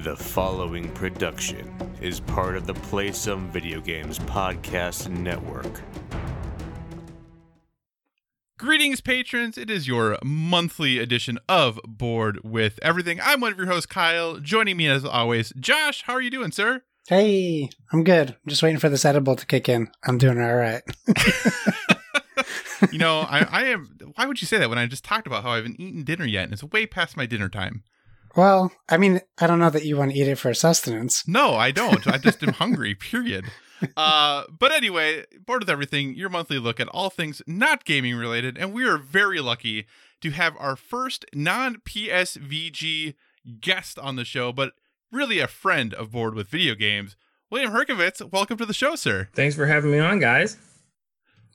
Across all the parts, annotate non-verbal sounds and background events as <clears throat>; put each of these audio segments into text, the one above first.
The following production is part of the Play Some Video Games Podcast Network. Greetings, patrons. It is your monthly edition of Board with Everything. I'm one of your hosts, Kyle. Joining me as always, Josh. How are you doing, sir? Hey, I'm good. I'm just waiting for this edible to kick in. I'm doing all right. <laughs> you know, I, I am. Why would you say that when I just talked about how I haven't eaten dinner yet and it's way past my dinner time? Well, I mean, I don't know that you want to eat it for sustenance. No, I don't. I just am <laughs> hungry, period. Uh, but anyway, Board with Everything, your monthly look at all things not gaming related. And we are very lucky to have our first non PSVG guest on the show, but really a friend of Board with Video Games. William Herkovitz, welcome to the show, sir. Thanks for having me on, guys.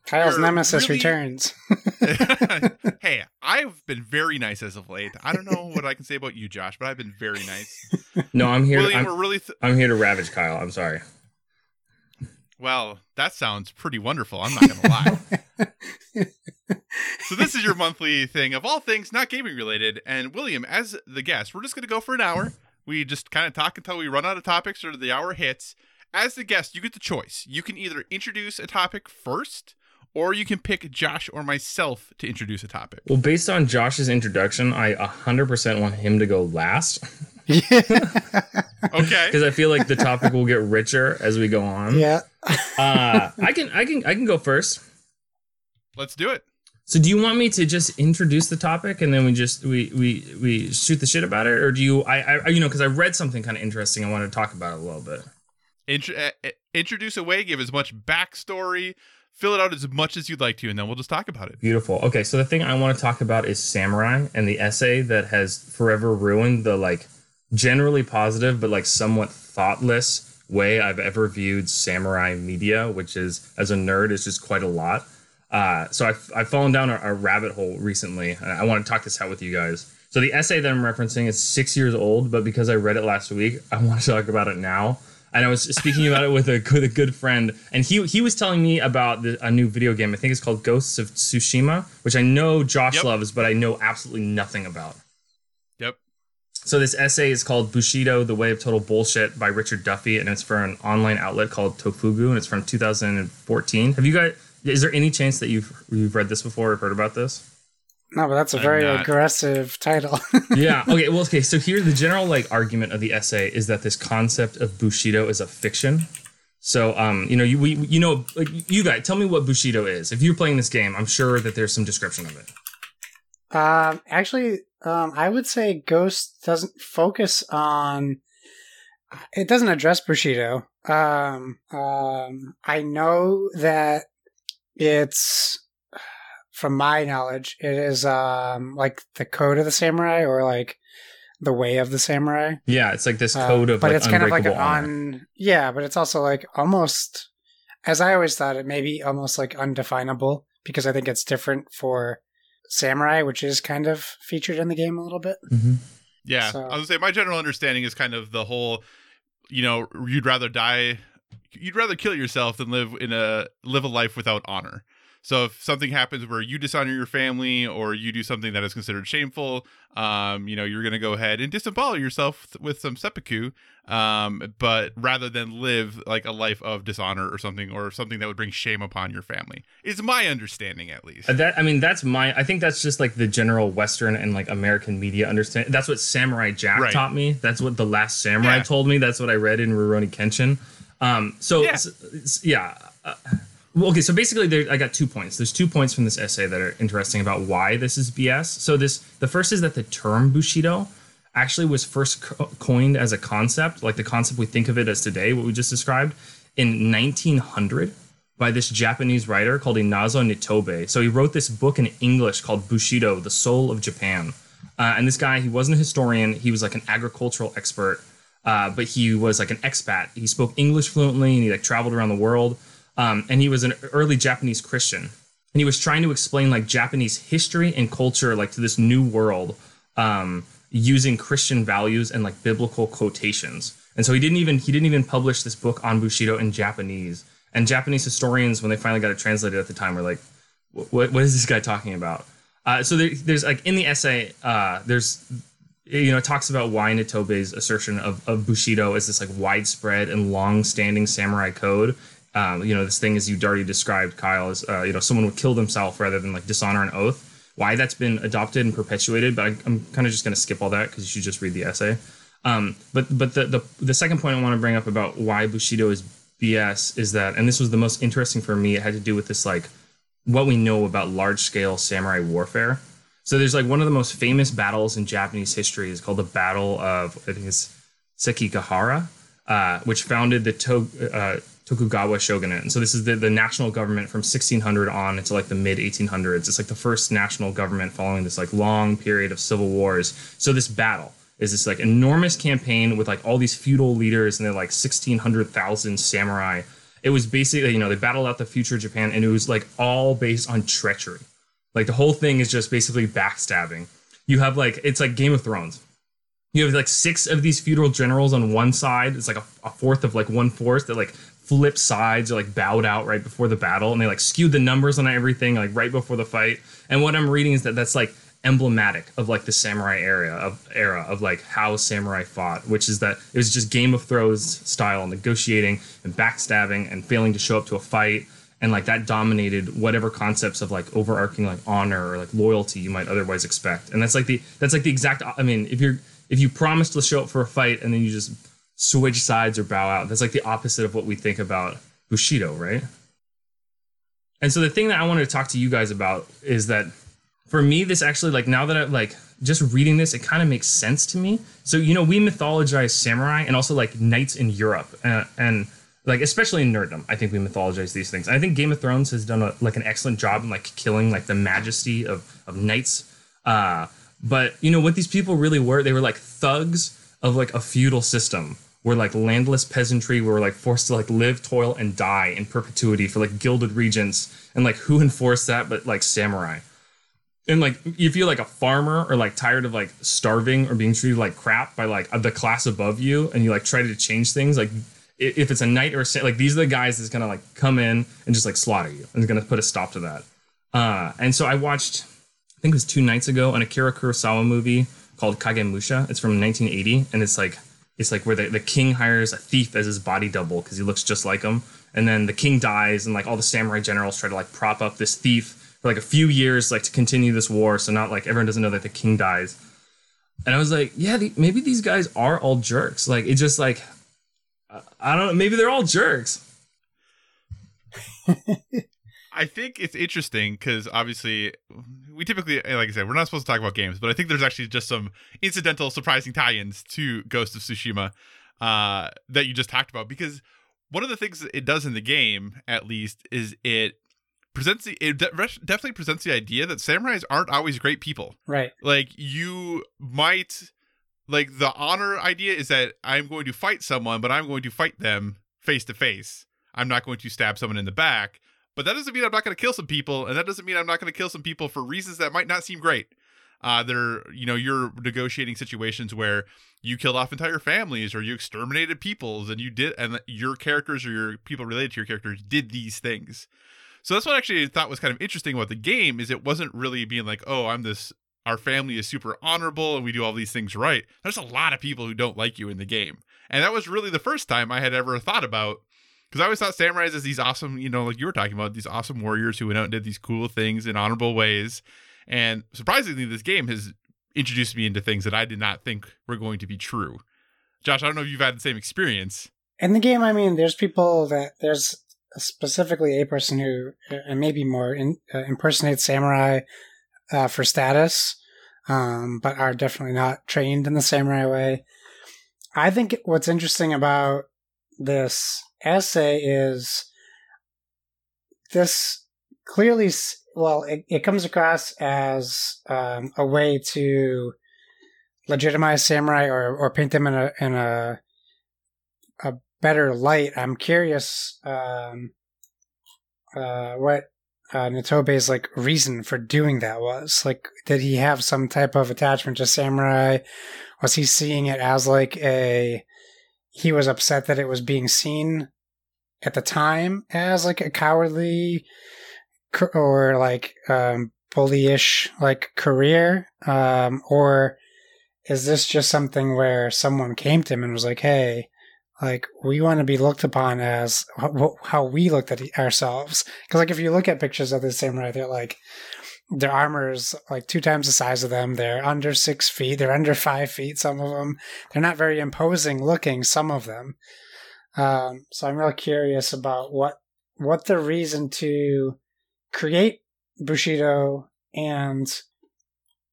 Kyle's You're nemesis really- returns. <laughs> <laughs> hey, I've been very nice as of late. I don't know what I can say about you, Josh, but I've been very nice. No, I'm here. William, I'm, we're really th- I'm here to ravage Kyle. I'm sorry. well. That sounds pretty wonderful. I'm not gonna lie. so this is your <laughs> monthly thing of all things not gaming related. And William, as the guest, we're just gonna go for an hour. We just kind of talk until we run out of topics or the hour hits. As the guest, you get the choice. You can either introduce a topic first, or you can pick Josh or myself to introduce a topic. Well, based on Josh's introduction, I 100% want him to go last <laughs> yeah. Okay. because I feel like the topic will get richer as we go on. yeah. Uh, I can, I can, I can go first. Let's do it. So, do you want me to just introduce the topic and then we just we we we shoot the shit about it, or do you? I, I you know, because I read something kind of interesting. I want to talk about it a little bit. Intro- uh, uh, introduce away, give as much backstory, fill it out as much as you'd like to, and then we'll just talk about it. Beautiful. Okay, so the thing I want to talk about is samurai and the essay that has forever ruined the like generally positive but like somewhat thoughtless way I've ever viewed samurai media, which is as a nerd is just quite a lot. Uh, so I've, I've fallen down a, a rabbit hole recently, and I want to talk this out with you guys. So the essay that I'm referencing is six years old, but because I read it last week, I want to talk about it now. And I was speaking about it with a with a good friend, and he he was telling me about the, a new video game. I think it's called Ghosts of Tsushima, which I know Josh Yep. loves, but I know absolutely nothing about. Yep. So this essay is called Bushido: The Way of Total Bullshit by Richard Duffy, and it's for an online outlet called Tofugu, and it's from 2014. Have you guys? Is there any chance that you've you've read this before or heard about this? No, but that's a I'm very not. aggressive title. <laughs> yeah. Okay. Well. Okay. So here, the general like argument of the essay is that this concept of Bushido is a fiction. So, um, you know, you we, you know, like you guys, tell me what Bushido is. If you're playing this game, I'm sure that there's some description of it. um, actually, um, I would say Ghost doesn't focus on. It doesn't address Bushido. Um, um, I know that it's, from my knowledge, it is um like the code of the samurai or like the way of the samurai. Yeah, it's like this Uh, code of but like it's kind of like an unbreakable honor. un yeah but it's also like almost as i always thought it may be almost like undefinable because i think it's different for samurai which is kind of featured in the game a little bit Mhm. Yeah. So- I was gonna say my general understanding is kind of the whole, you know, you'd rather die, you'd rather kill yourself than live in a live a life without honor. So if something happens where you dishonor your family or you do something that is considered shameful, um, you know, you're gonna go ahead and disembowel yourself with some seppuku, um, but rather than live like a life of dishonor or something or something that would bring shame upon your family, is my understanding at least. Uh, That I mean, that's my. I think that's just like the general Western and like American media understand. That's what Samurai Jack Right. taught me. That's what the Last Samurai Yeah. told me. That's what I read in Rurouni Kenshin. Um, so Yeah. s- s- yeah. Uh, well, okay, so basically, there, I got two points. There's two points from this essay that are interesting about why this is BS. So this, the first is that the term Bushido actually was first co- coined as a concept, like the concept we think of it as today, what we just described, in 1900 by this Japanese writer called Inazo Nitobe. So he wrote this book in English called Bushido, The Soul of Japan. Uh, and this guy, he wasn't a historian, he was like an agricultural expert, uh, but he was like an expat. He spoke English fluently and he like traveled around the world. Um, and he was an early Japanese Christian. And he was trying to explain like Japanese history and culture like to this new world um, using Christian values and like biblical quotations. And so he didn't even he didn't even publish this book on Bushido in Japanese. And Japanese historians, when they finally got it translated at the time, were like, "What what is this guy talking about?" Uh, so there, there's like in the essay, uh, there's you know, it talks about why Nitobe's assertion of, of Bushido as this like widespread and long-standing samurai code. Um, you know, this thing as you already described, Kyle, is uh, you know someone would kill themselves rather than like dishonor an oath. Why that's been adopted and perpetuated, but I, am kind of just going to skip all that because you should just read the essay. Um, but but the, the the second point I want to bring up about why Bushido is BS is that, and this was the most interesting for me. It had to do with this like what we know about large scale samurai warfare. So there's like one of the most famous battles in Japanese history is called the Battle of I think it's Sekigahara, uh, which founded the to- uh, Tokugawa shogunate. And so this is the, the national government from 1600 on into like the mid 1800s. It's like the first national government following this like long period of civil wars. So this battle is this like enormous campaign with like all these feudal leaders and they're like 1600,000 samurai. It was basically, you know, they battled out the future of Japan and it was like all based on treachery. Like the whole thing is just basically backstabbing. You have like it's like Game of Thrones. You have like six of these feudal generals on one side. It's like a, a fourth of like one fourth that like flip sides or like bowed out right before the battle, and they like skewed the numbers on everything like right before the fight. And what I'm reading is that that's like emblematic of like the samurai era of era of like how samurai fought, which is that it was just Game of Thrones style negotiating and backstabbing and failing to show up to a fight and like that dominated whatever concepts of like overarching like honor or like loyalty you might otherwise expect and that's like the that's like the exact i mean if you're if you promise to show up for a fight and then you just switch sides or bow out. That's like the opposite of what we think about bushido right? And so the thing that i wanted to talk to you guys about is that for me this actually like now that i like just reading this it kind of makes sense to me. So you know we mythologize samurai and also like knights in europe uh, and like especially in nerddom i think we mythologize these things. I think game of thrones has done a, like an excellent job in like killing like the majesty of of knights. Uh but you know what these people really were they were like thugs of like a feudal system where like landless peasantry We were like forced to like live toil and die in perpetuity for like gilded regents and like who <laughs> enforced that but like samurai and like if you're like a farmer or like tired of like starving or being treated like crap by like the class above you and you like try to change things like if it's a knight or a like these are the guys that's gonna like come in and just like slaughter you and is gonna put a stop to that. Uh, and so I watched, I think it was two nights ago, an Akira Kurosawa movie called Kagemusha. It's from 1980, and it's like it's like where the, the king hires a thief as his body double because he looks just like him, and then the king dies, and like all the samurai generals try to like prop up this thief for like a few years, like to continue this war, so not like everyone doesn't know that the king dies. And I was like, yeah, the, maybe these guys are all jerks. Like it just like I don't know. Maybe they're all jerks. <laughs> I think it's interesting because obviously we typically, like I said, we're not supposed to talk about games, but I think there's actually just some incidental, surprising tie-ins to Ghost of Tsushima uh, that you just talked about. Because one of the things it does in the game, at least, is it presents the it definitely presents the idea that samurais aren't always great people. Right. Like you might like the honor idea is that I'm going to fight someone, but I'm going to fight them face to face. I'm not going to stab someone in the back. But that doesn't mean I'm not going to kill some people, and that doesn't mean I'm not going to kill some people for reasons that might not seem great. Uh, they're you know you're negotiating situations where you killed off entire families or you exterminated peoples and you did and your characters or your people related to your characters did these things. So that's what I actually thought was kind of interesting about the game is it wasn't really being like, oh, I'm this our family is super honorable and we do all these things right. There's a lot of people who don't like you in the game. And that was really the first time I had ever thought about because I always thought samurais as these awesome, you know, like you were talking about, these awesome warriors who went out and did these cool things in honorable ways. And surprisingly, this game has introduced me into things that I did not think were going to be true. Josh, I don't know if you've had the same experience. In the game, I mean, there's people that there's specifically a person who, uh, and maybe more, in, uh, samurai uh, for status, um, but are definitely not trained in the samurai way. I think what's interesting about this essay is this clearly, well, it, it comes across as um, a way to legitimize samurai or, or paint them in a in a a better light. I'm curious um, uh, what uh, Nitobe's like reason for doing that was. Like, did he have some type of attachment to samurai? Was he seeing it as like a? He was upset that it was being seen at the time as like a cowardly or like um, bullyish like career, um, or is this just something where someone came to him and was like, "Hey, like we want to be looked upon as how we looked at ourselves?" Because like if you look at pictures of the samurai, they're like their armor is like two times the size of them. They're under six feet. They're under five feet. Some of them. They're not very imposing looking. Some of them. Um, so I'm real curious about what what the reason to create Bushido and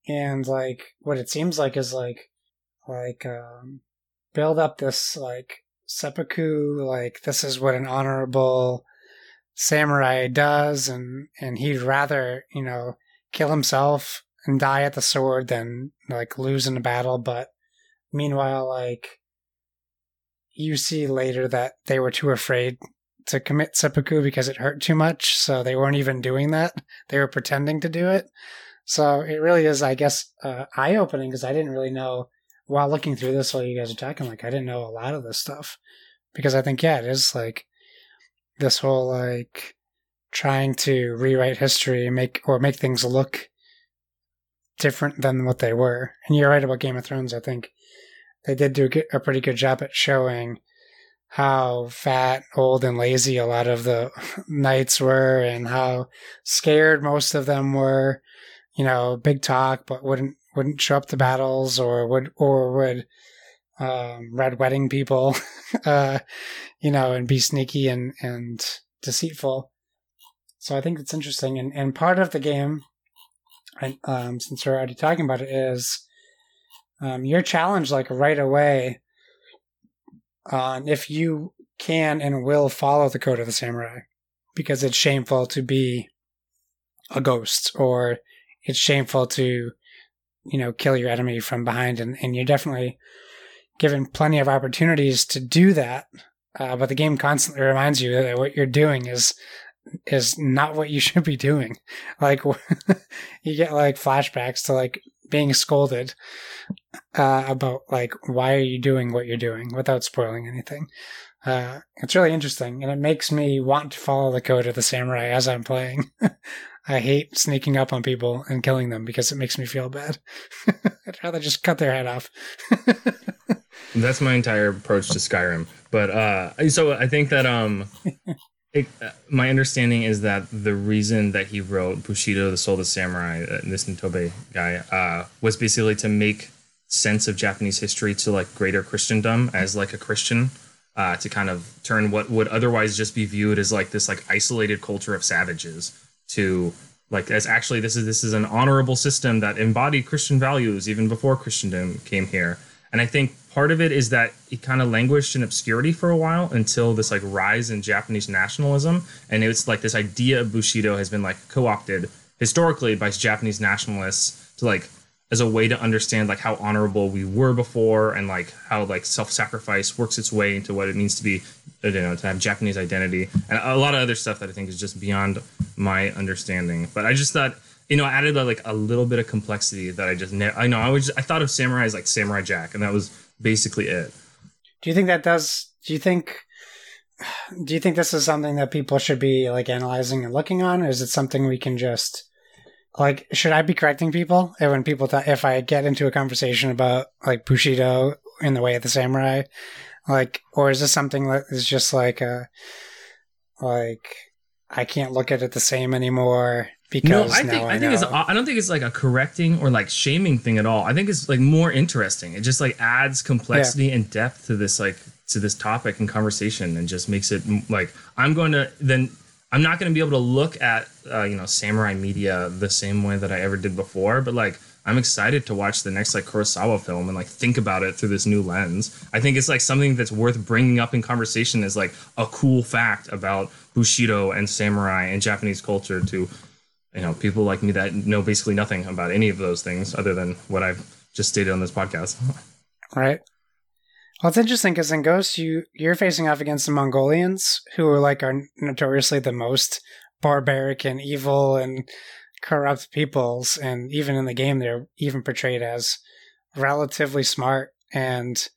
and like what it seems like is like like um build up this like seppuku like this is what an honorable samurai does and and he'd rather you know kill himself and die at the sword than like lose in a battle but meanwhile like you see later that they were too afraid to commit seppuku because it hurt too much so they weren't even doing that they were pretending to do it so it really is, I guess, uh, eye opening because I didn't really know while looking through this while you guys are talking. Like, I didn't know a lot of this stuff because I think, yeah, it is like this whole like trying to rewrite history and make or make things look different than what they were. And you're right about Game of Thrones. I think they did do a pretty good job at showing how fat, old, and lazy a lot of the <laughs> knights were, and how scared most of them were, you know, big talk, but wouldn't wouldn't show up to battles or would or would um, red wedding people, <laughs> uh, you know, and be sneaky and and deceitful. So I think it's interesting, and and part of the game, and um, since we're already talking about it, is um, you're challenged like right away on if you can and will follow the code of the samurai, because it's shameful to be a ghost or it's shameful to, you know, kill your enemy from behind, and, and you're definitely given plenty of opportunities to do that. Uh, but the game constantly reminds you that what you're doing is is not what you <laughs> should be doing. Like <laughs> you get like flashbacks to like being scolded uh, about like why are you doing what you're doing without spoiling anything. Uh, it's really interesting, and it makes me want to follow the code of the samurai as I'm playing. <laughs> I hate sneaking up on people and killing them because it makes me feel bad. I'd rather just cut their head off. That's my entire approach to Skyrim. But uh, so I think that um, it, uh, my understanding is that the reason that he wrote Bushido, the Soul of the Samurai, uh, this Nitobe guy, uh, was basically to make sense of Japanese history to like greater Christendom as like a Christian. Uh, to kind of turn what would otherwise just be viewed as like this like isolated culture of savages to like as actually this is this is an honorable system that embodied Christian values even before Christendom came here. And I think part of it is that it kind of languished in obscurity for a while until this like rise in Japanese nationalism. And it's like this idea of Bushido has been like co-opted historically by Japanese nationalists to like as a way to understand like how honorable we were before and like how like self-sacrifice works its way into what it means to be you know to have japanese identity and a lot of other stuff that i think is just beyond my understanding but i just thought you know i added like a little bit of complexity that i just ne- i know i was just, i thought of samurai as like samurai jack and that was basically it. Do you think that does do you think do you think this is something that people should be like analyzing and looking on or is it something we can just like should I be correcting people when people th- if I get into a conversation about like Bushido in the way of the samurai, like or is this something that is just like a like I can't look at it the same anymore because no, I think I, I think it's I don't think it's like a correcting or like shaming thing at all. I think it's like more interesting. It just like adds complexity yeah. and depth to this like to this topic and conversation and just makes it like I'm going to then I'm not going to be able to look at uh, you know samurai media the same way that I ever did before, but like I'm excited to watch the next like Kurosawa film and like think about it through this new lens. I think it's like something that's worth bringing up in conversation as like a cool fact about Bushido and samurai and Japanese culture to you know people like me that know basically nothing about any of those things other than what I've just stated on this podcast. <laughs> Right. Well, it's interesting because in Ghost, you you're facing off against the Mongolians, who are like are notoriously the most barbaric and evil and corrupt peoples, and even in the game, they're even portrayed as relatively smart and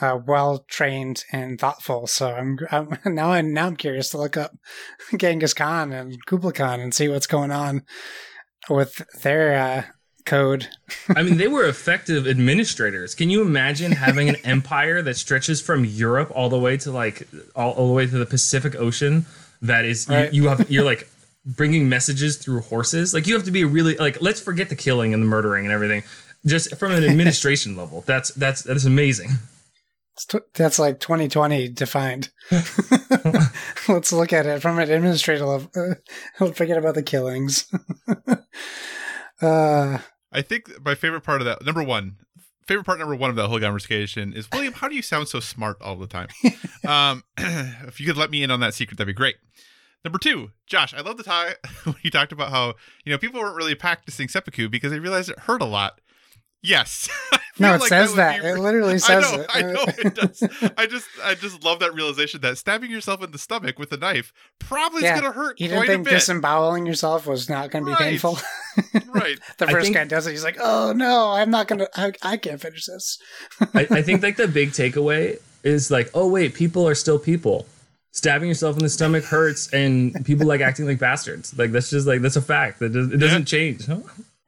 uh, well trained and thoughtful. So I'm, <laughs> I'm now I'm now I'm curious to look up <laughs> Genghis Khan and Kublai Khan and see what's going on with their uh, code. I mean, they <laughs> were effective administrators. Can you imagine having an empire that stretches from Europe all the way to like all, all the way to the Pacific Ocean? That is, Right. you, you have you're like bringing messages through horses. Like you have to be really like let's forget the killing and the murdering and everything. Just from an <laughs> administration level, that's that's that's amazing. It's tw- That's like 2020 defined. <laughs> Let's look at it from an administrative level. <laughs> Uh, forget about the killings. uh, I think my favorite part of that number one, favorite part number one of that whole conversation is William. How do you sound so smart all the time? um, <clears throat> if you could let me in on that secret, that'd be great. Number two, Josh, I love the time <laughs> when you talked about how you know people weren't really practicing seppuku because they realized it hurt a lot. Yes. <laughs> I no, it like says would that. be- It literally <laughs> I says know, it. I know it does. I just, I just love that realization that stabbing yourself in the stomach with a knife probably Yeah, is going to hurt You didn't quite a think bit. disemboweling yourself was not going to be Right. painful? right. the first think- guy does it. He's like, "Oh no, I'm not gonna. I, I can't finish this." I, I think like the big takeaway is like, oh wait, people are still people. Stabbing yourself in the stomach hurts, and people like acting like bastards. Like that's just like that's a fact. That does, it doesn't change. Huh?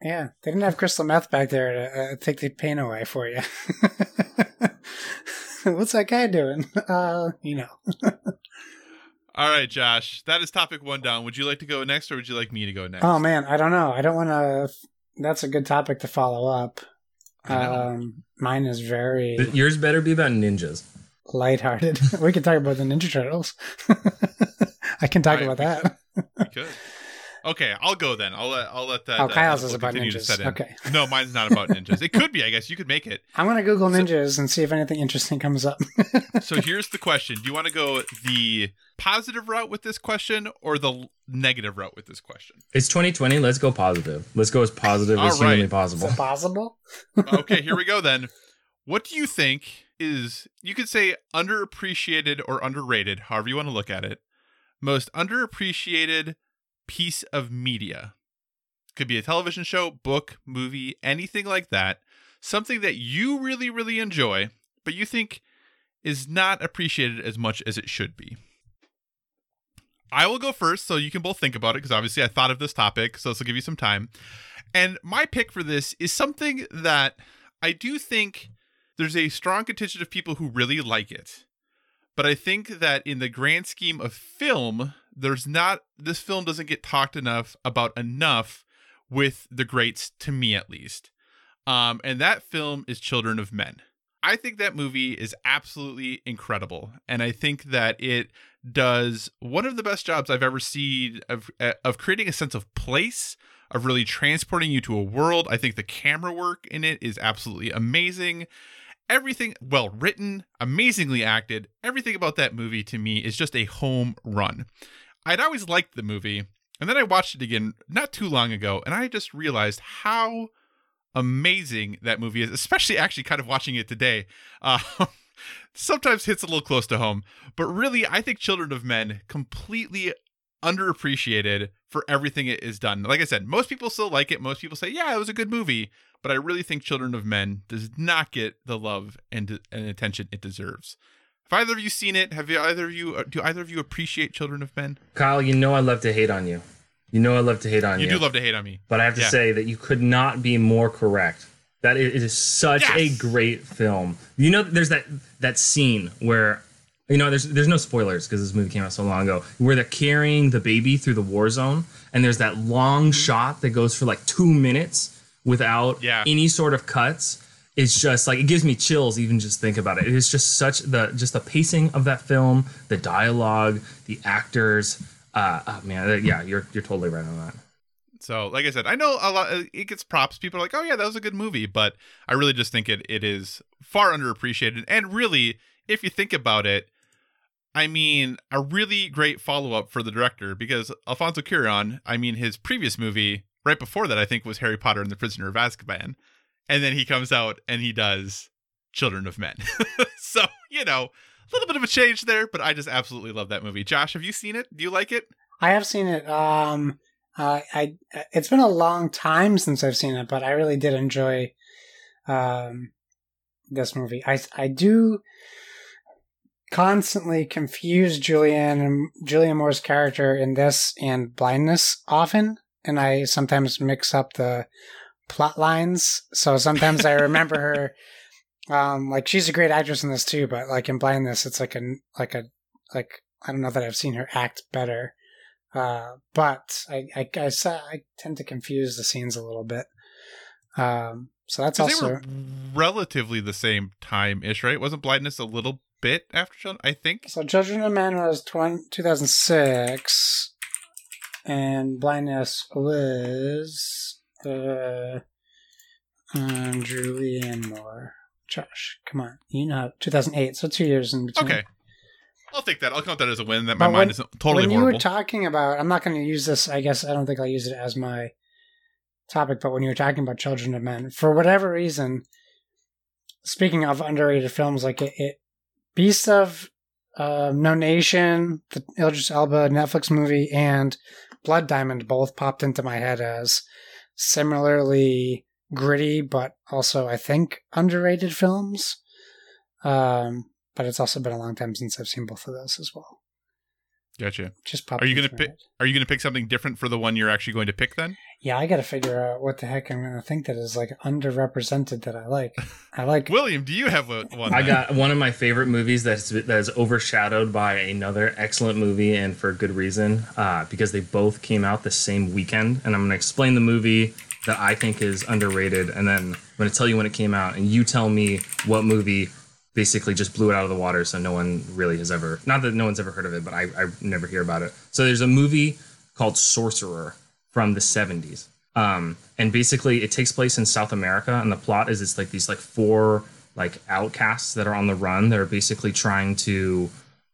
Yeah, they didn't have crystal meth back there to uh, take the pain away for you. <laughs> What's that guy doing? Uh, you know. <laughs> All right, Josh. That is topic one down. Would you like to go next, or would you like me to go next? Oh man, I don't know. I don't want to. That's a good topic to follow up. Um, mine is very Yours better be about ninjas. Lighthearted. <laughs> we can talk about the Ninja Turtles. <laughs> I can talk All right, about that. We <laughs> could. Okay, I'll go then. I'll let I'll let that. Oh, uh, Kyle's is about ninjas. Okay. No, mine's not about ninjas. It could be. I guess you could make it. I'm gonna Google ninjas and see if anything interesting comes up. So here's the question: Do you want to go the positive route with this question, or the negative route with this question? It's 2020. Let's go positive. Let's go as positive All as humanly right. Is possible. it possible? Okay, here we go then. What do you think is you could say underappreciated or underrated, however you want to look at it, most underappreciated piece of media? Could be a television show, book, movie, anything like that. Something that you really, really enjoy, but you think is not appreciated as much as it should be. I will go first so you can both think about it because obviously I thought of this topic, so this will give you some time. And my pick for this is something that I do think there's a strong contingent of people who really like it. But I think that in the grand scheme of film, there's not this film doesn't get talked enough about enough with the greats to me at least. Um, and that film is Children of Men. I think that movie is absolutely incredible, and I think that it does one of the best jobs I've ever seen of of creating a sense of place, of really transporting you to a world. I think the camera work in it is absolutely amazing. Everything well written, amazingly acted. Everything about that movie to me is just a home run. I'd always liked the movie, and then I watched it again not too long ago, and I just realized how amazing that movie is, especially actually kind of watching it today. <laughs> Uh, sometimes hits a little close to home, but really, I think Children of Men completely underappreciated for everything it is done. Like I said, most people still like it. Most people say, yeah, it was a good movie, but I really think Children of Men does not get the love and, and attention it deserves. Have either of you seen it? Have you, either of you uh, do either of you appreciate Children of Men? Kyle, you know I love to hate on you. You know I love to hate on You you. do love to hate on me. but I have to Yeah. say that you could not be more correct. That it it is such a great film. You know, there's that that scene where you know there's there's no spoilers because this movie came out so long ago where they're carrying the baby through the war zone and there's that long mm-hmm. shot that goes for like two minutes without Yeah. any sort of cuts. It's just like it gives me chills even just think about it. It is just such the just the pacing of that film, the dialogue, the actors. Uh, oh man, yeah, you're you're totally right on that. So, like I said, I know a lot. It gets props. People are like, "Oh yeah, that was a good movie," but I really just think it it is far underappreciated. And really, if you think about it, I mean, a really great follow up for the director because Alfonso Cuarón. I mean, his previous movie right before that, I think, was Harry Potter and the Prisoner of Azkaban, and then he comes out and he does Children of Men. <laughs> so you know, a little bit of a change there, but I just absolutely love that movie. Josh, have you seen it? Do you like it? I have seen it. Um, uh, I it's been a long time since I've seen it, but I really did enjoy um, this movie. I I do constantly confuse Julianne and Julianne Moore's character in this and blindness often, and I sometimes mix up the plot lines. So sometimes I remember her. <laughs> Um, like she's a great actress in this too, but like in blindness, it's like a like a like I don't know that I've seen her act better. Uh, but I I, I, I tend to confuse the scenes a little bit. Um, so that's also they were relatively the same time ish, right? Wasn't blindness a little bit after Children? I think. so. Children of Man was 20, 2006, and blindness was uh, uh Julianne Moore. Josh, come on, you know 2008. So two years in between. Okay. I'll take that. I'll count that as a win. That my But mind when- is totally when you horrible. were talking about, I'm not going to use this. I guess I don't think I'll use it as my topic. But when you were talking about Children of Men, for whatever reason, speaking of underrated films, like it, it Beast of uh, No Nation, the Idris Elba Netflix movie, and Blood Diamond both popped into my head as similarly gritty, but also I think underrated films. Um, but it's also been a long time since I've seen both of those as well. Gotcha. Just popped Are you gonna pick? head. Are you going to pick something different for the one you're actually going to pick then? Yeah, I got to figure out what the heck I'm going to think that is like underrepresented that I like. I like. <laughs> William, do you have a, one? I got one of my favorite movies that's that is overshadowed by another excellent movie, and for good reason, uh, because they both came out the same weekend. And I'm going to explain the movie that I think is underrated, and then I'm going to tell you when it came out, and you tell me what movie basically just blew it out of the water, so no one really has ever. Not that no one's ever heard of it, but I, I never hear about it. So there's a movie called Sorcerer from the 70s. Um, and basically it takes place in South America and the plot is it's like these like four like outcasts that are on the run that are basically trying to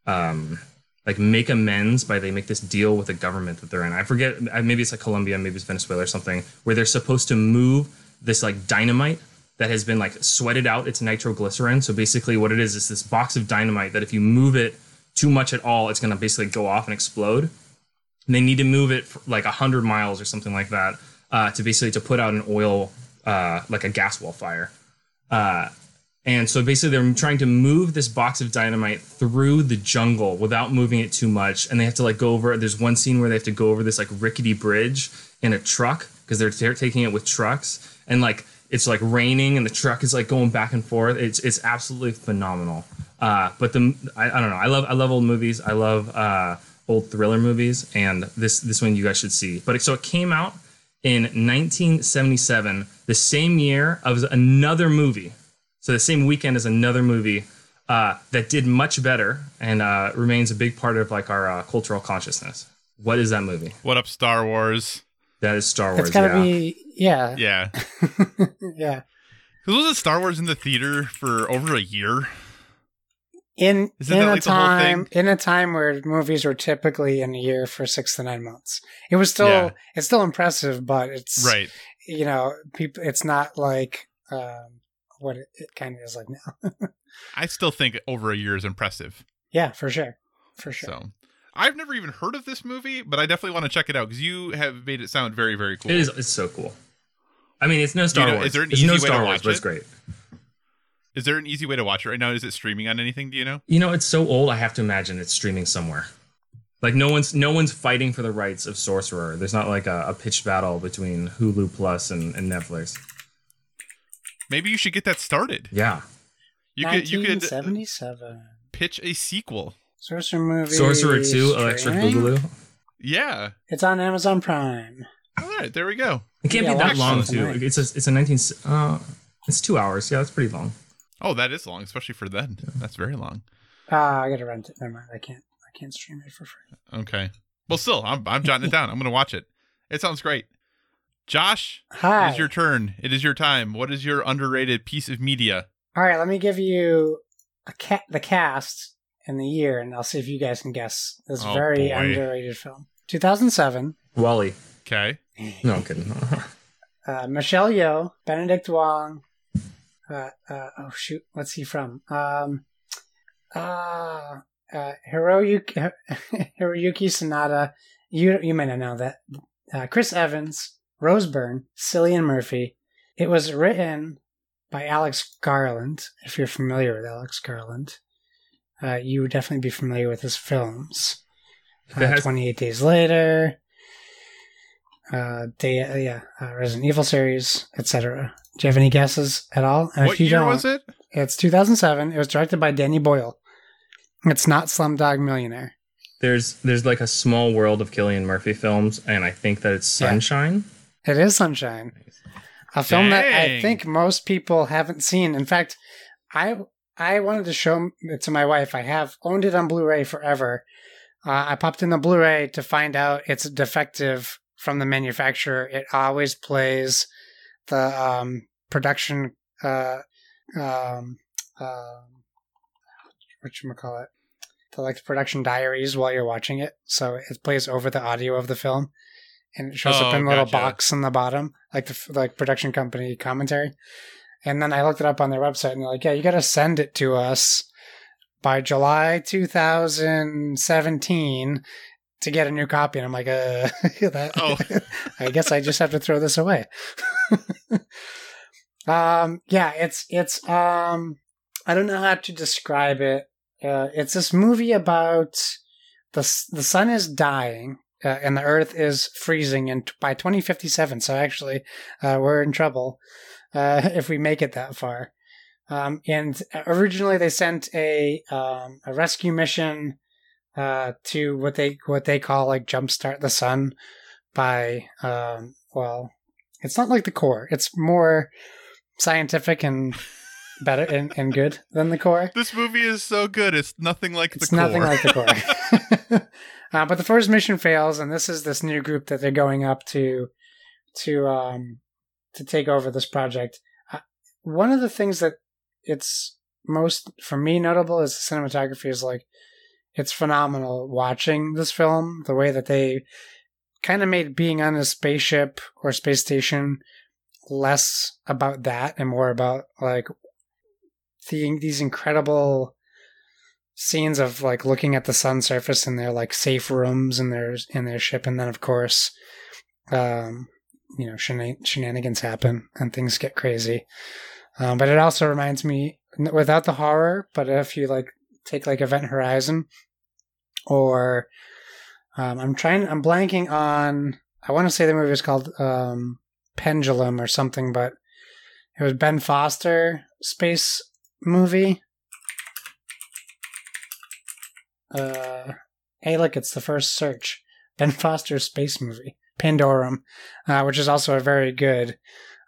um like make amends by they make this deal with the government that they're in. I forget maybe it's like Colombia, maybe it's Venezuela or something, where they're supposed to move this like dynamite that has been like sweated out its nitroglycerin. So basically what it is is this box of dynamite that if you move it too much at all, it's gonna basically go off and explode. And they need to move it like 100 miles or something like that uh, to basically to put out an oil uh, like a gas well fire. Uh, and so basically they're trying to move this box of dynamite through the jungle without moving it too much. And they have to like go over there's one scene where they have to go over this like rickety bridge in a truck because they're, they're taking it with trucks. And like it's like raining and the truck is like going back and forth it's it's absolutely phenomenal uh, but the I, I don't know i love i love old movies i love uh, old thriller movies, and this this one you guys should see. But so it came out in 1977, the same year of another movie. So the same weekend as another movie uh, that did much better and uh, remains a big part of like our uh, cultural consciousness. What is that movie? What up, Star Wars? That is Star Wars. It's got to yeah. be. Yeah. Yeah, <laughs> yeah. because wasn't Star Wars in the theater for over a year? In Isn't in that a like the time in a time where movies were typically in a year for six to nine months, it was still Yeah. it's still impressive, but it's Right. You know, people. It's not like um, what it, it kind of is like now. <laughs> I still think over a year is impressive. yeah, for sure, for sure. So, I've never even heard of this movie, but I definitely want to check it out because you have made it sound very, very cool. It is. It's so cool. I mean, it's no Star know, Wars. is there an it's easy no way to Star Wars, watch but it's great. Is there an easy way to watch it right now? Is it streaming on anything? Do you know? You know, it's so old. I have to imagine it's streaming somewhere. Like no one's no one's fighting for the rights of Sorcerer. There's not like a, a pitched battle between Hulu Plus and, and Netflix. Maybe you should get that started. Yeah, You could you could uh, 1977. pitch a sequel. Sorcerer movie. Sorcerer Two, Electric? Boogaloo. Yeah. It's on Amazon Prime. All right, there we go. It can't Yeah, be that long too. right? It's a it's a 19. Uh, it's two hours. Yeah, that's pretty long. Oh, that is long, especially for then. That's very long. Ah, I gotta rent it. Never mind. I can't. I can't stream it for free. Okay. Well, still, I'm I'm jotting it down. I'm gonna watch it. It sounds great. Josh, it Hi. is your turn. It is your time. What is your underrated piece of media? All right, let me give you a ca- the cast and the year, and I'll see if you guys can guess this Oh, very boy. underrated film. 2007. WALL-E. Okay. No, I'm kidding. <laughs> Uh, Michelle Yeoh, Benedict Wong. Uh, uh, oh shoot, what's he from? Um, uh, uh, Hiroyuki, <laughs> Hiroyuki Sanada. You you may not know that. Uh, Chris Evans, Rose Byrne, Cillian Murphy. It was written by Alex Garland. If you're familiar with Alex Garland, uh, you would definitely be familiar with his films. Uh, has- 28 Days Later. uh, day, uh, yeah, uh, Resident Evil series, etc. Do you have any guesses at all? And what year was it? It's 2007. It was directed by Danny Boyle. It's not Slumdog Millionaire. There's there's like a small world of Cillian Murphy films, and I think that it's Yeah. Sunshine. It is Sunshine, a film that I think most people haven't seen. In fact, I I wanted to show it to my wife. I have owned it on Blu-ray forever. Uh, I popped in the Blu-ray to find out it's defective from the manufacturer. It always plays the um, production uh, um, uh, what call it the like production diaries while you're watching it. So it plays over the audio of the film, and it shows up Oh, in a little box in the bottom, like the like production company commentary. And then I looked it up on their website, and they're like, "Yeah, you got to send it to us by July 2017 to get a new copy." And I'm like, "Uh, <laughs> that, Oh. <laughs> I guess I just have to throw this away." <laughs> um, yeah, it's it's um, I don't know how to describe it. Uh, it's this movie about the the sun is dying uh, and the earth is freezing and by 2057 so actually uh, we're in trouble uh, <laughs> if we make it that far um, and originally they sent a um, a rescue mission uh, to what they what they call like jumpstart the sun by um, well it's not like the core it's more scientific and better <laughs> and, and good than the core This movie is so good. It's nothing like it's the nothing core. like the core. <laughs> uh, but the first mission fails, and this is this new group that they're going up to to um to take over this project. Uh, one of the things that it's most for me notable is the cinematography is like it's phenomenal watching this film the way that they kind of made being on a spaceship or space station less about that and more about like the, these incredible scenes of like looking at the sun surface and their like safe rooms in their in their ship and then of course um you know shena- shenanigans happen and things get crazy. Um, but it also reminds me without the horror but if you like take like event horizon or um, i'm trying i'm blanking on i want to say the movie was called um, pendulum or something but it was ben foster space movie. Uh, hey, look, it's the first search. Ben Foster space movie, Pandorum, uh, which is also a very good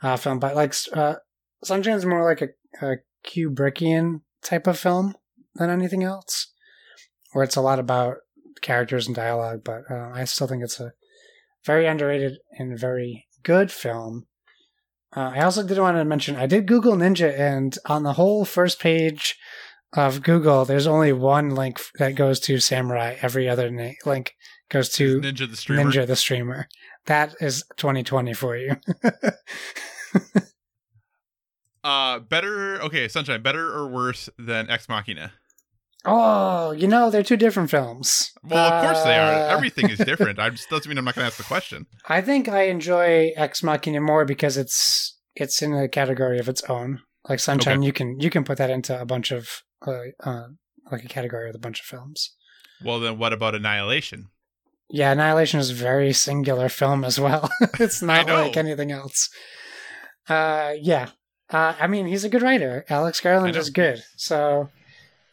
uh, film. But like, uh, Sunshine's more like a, a Kubrickian type of film than anything else, where it's a lot about characters and dialogue. But uh, I still think it's a very underrated and very good film. Uh, I also did want to mention I did Google Ninja, and on the whole first page of Google, there's only one link that goes to Samurai. Every other na- link goes to Ninja the streamer. Ninja the streamer. That is 2020 for you. <laughs> Uh, better. Okay, Sunshine. Better or worse than Ex Machina? oh, you know they're two different films. Well, of course they are. Uh, Everything is different. <laughs> I just doesn't mean I'm not going to ask the question. I think I enjoy Ex Machina more because it's it's in a category of its own. Like Sunshine, Okay. you can you can put that into a bunch of uh, uh, like a category with a bunch of films. Well, then what about Annihilation? Yeah, Annihilation is a very singular film as well. <laughs> it's not like anything else. Uh, yeah. Uh, I mean, he's a good writer. Alex Garland is good. So,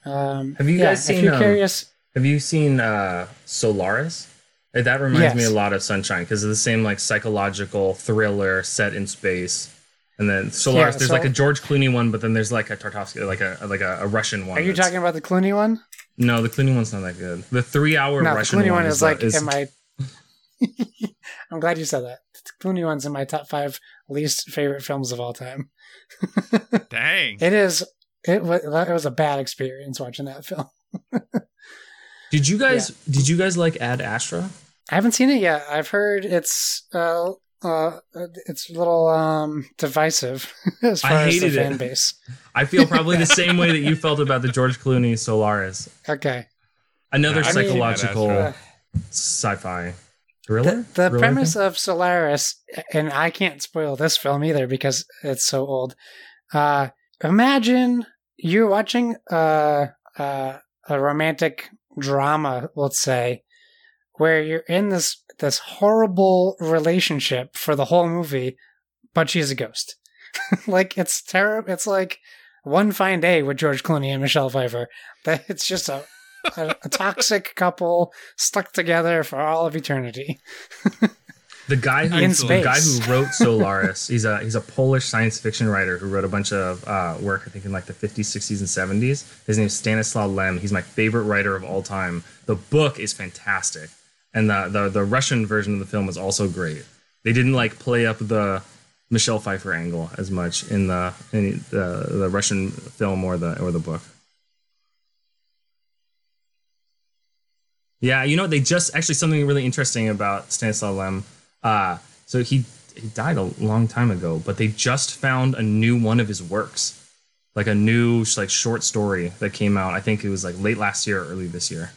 um, Have you yeah, guys if seen, you're um, curious, Have you seen uh, Solaris? Uh, That reminds me Yes. a lot of Sunshine because it's the same like psychological thriller set in space. And then Solaris, Yeah, there's so- like a George Clooney one, but then there's like a Tarkovsky, like a like a, a Russian one. are you talking about the Clooney one? No, the Clooney one's not that good. The three-hour No, the Russian Clooney one is, is like is- in my. <laughs> I'm glad you said that. The Clooney one's in my top five least favorite films of all time. <laughs> Dang. It is. It was. It was a bad experience watching that film. <laughs> Did you guys did you guys like Ad Astra? I haven't seen it yet. I've heard it's uh, uh it's a little um divisive <laughs> as I far as the it. fan base. I feel probably the <laughs> same way that you felt about the George Clooney Solaris. Okay. Another Yeah, mean- psychological Uh, sci-fi thriller. the the Thriller premise thing? of Solaris, and I can't spoil this film either because it's so old. Uh, imagine you're watching uh, uh, a romantic drama, let's say, where you're in this this horrible relationship for the whole movie, but she's a ghost. <laughs> like it's terrible. It's like one fine day with George Clooney and Michelle Pfeiffer. That <laughs> it's just a, a, a toxic couple stuck together for all of eternity. <laughs> The guy who the guy who wrote Solaris, he's a he's a Polish science fiction writer who wrote a bunch of uh, work I think in like the 50s, 60s, and 70s. His name is Stanislaw Lem. He's my favorite writer of all time. The book is fantastic, and the the, the Russian version of the film is also great. They didn't like play up the Michelle Pfeiffer angle as much in the in the, the Russian film or the or the book. Yeah, you know they just actually something really interesting about Stanislaw Lem. Uh, so he he died a long time ago, but they just found a new one of his works, like a new like short story that came out. I think it was like late last year, or early this year.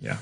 Yeah.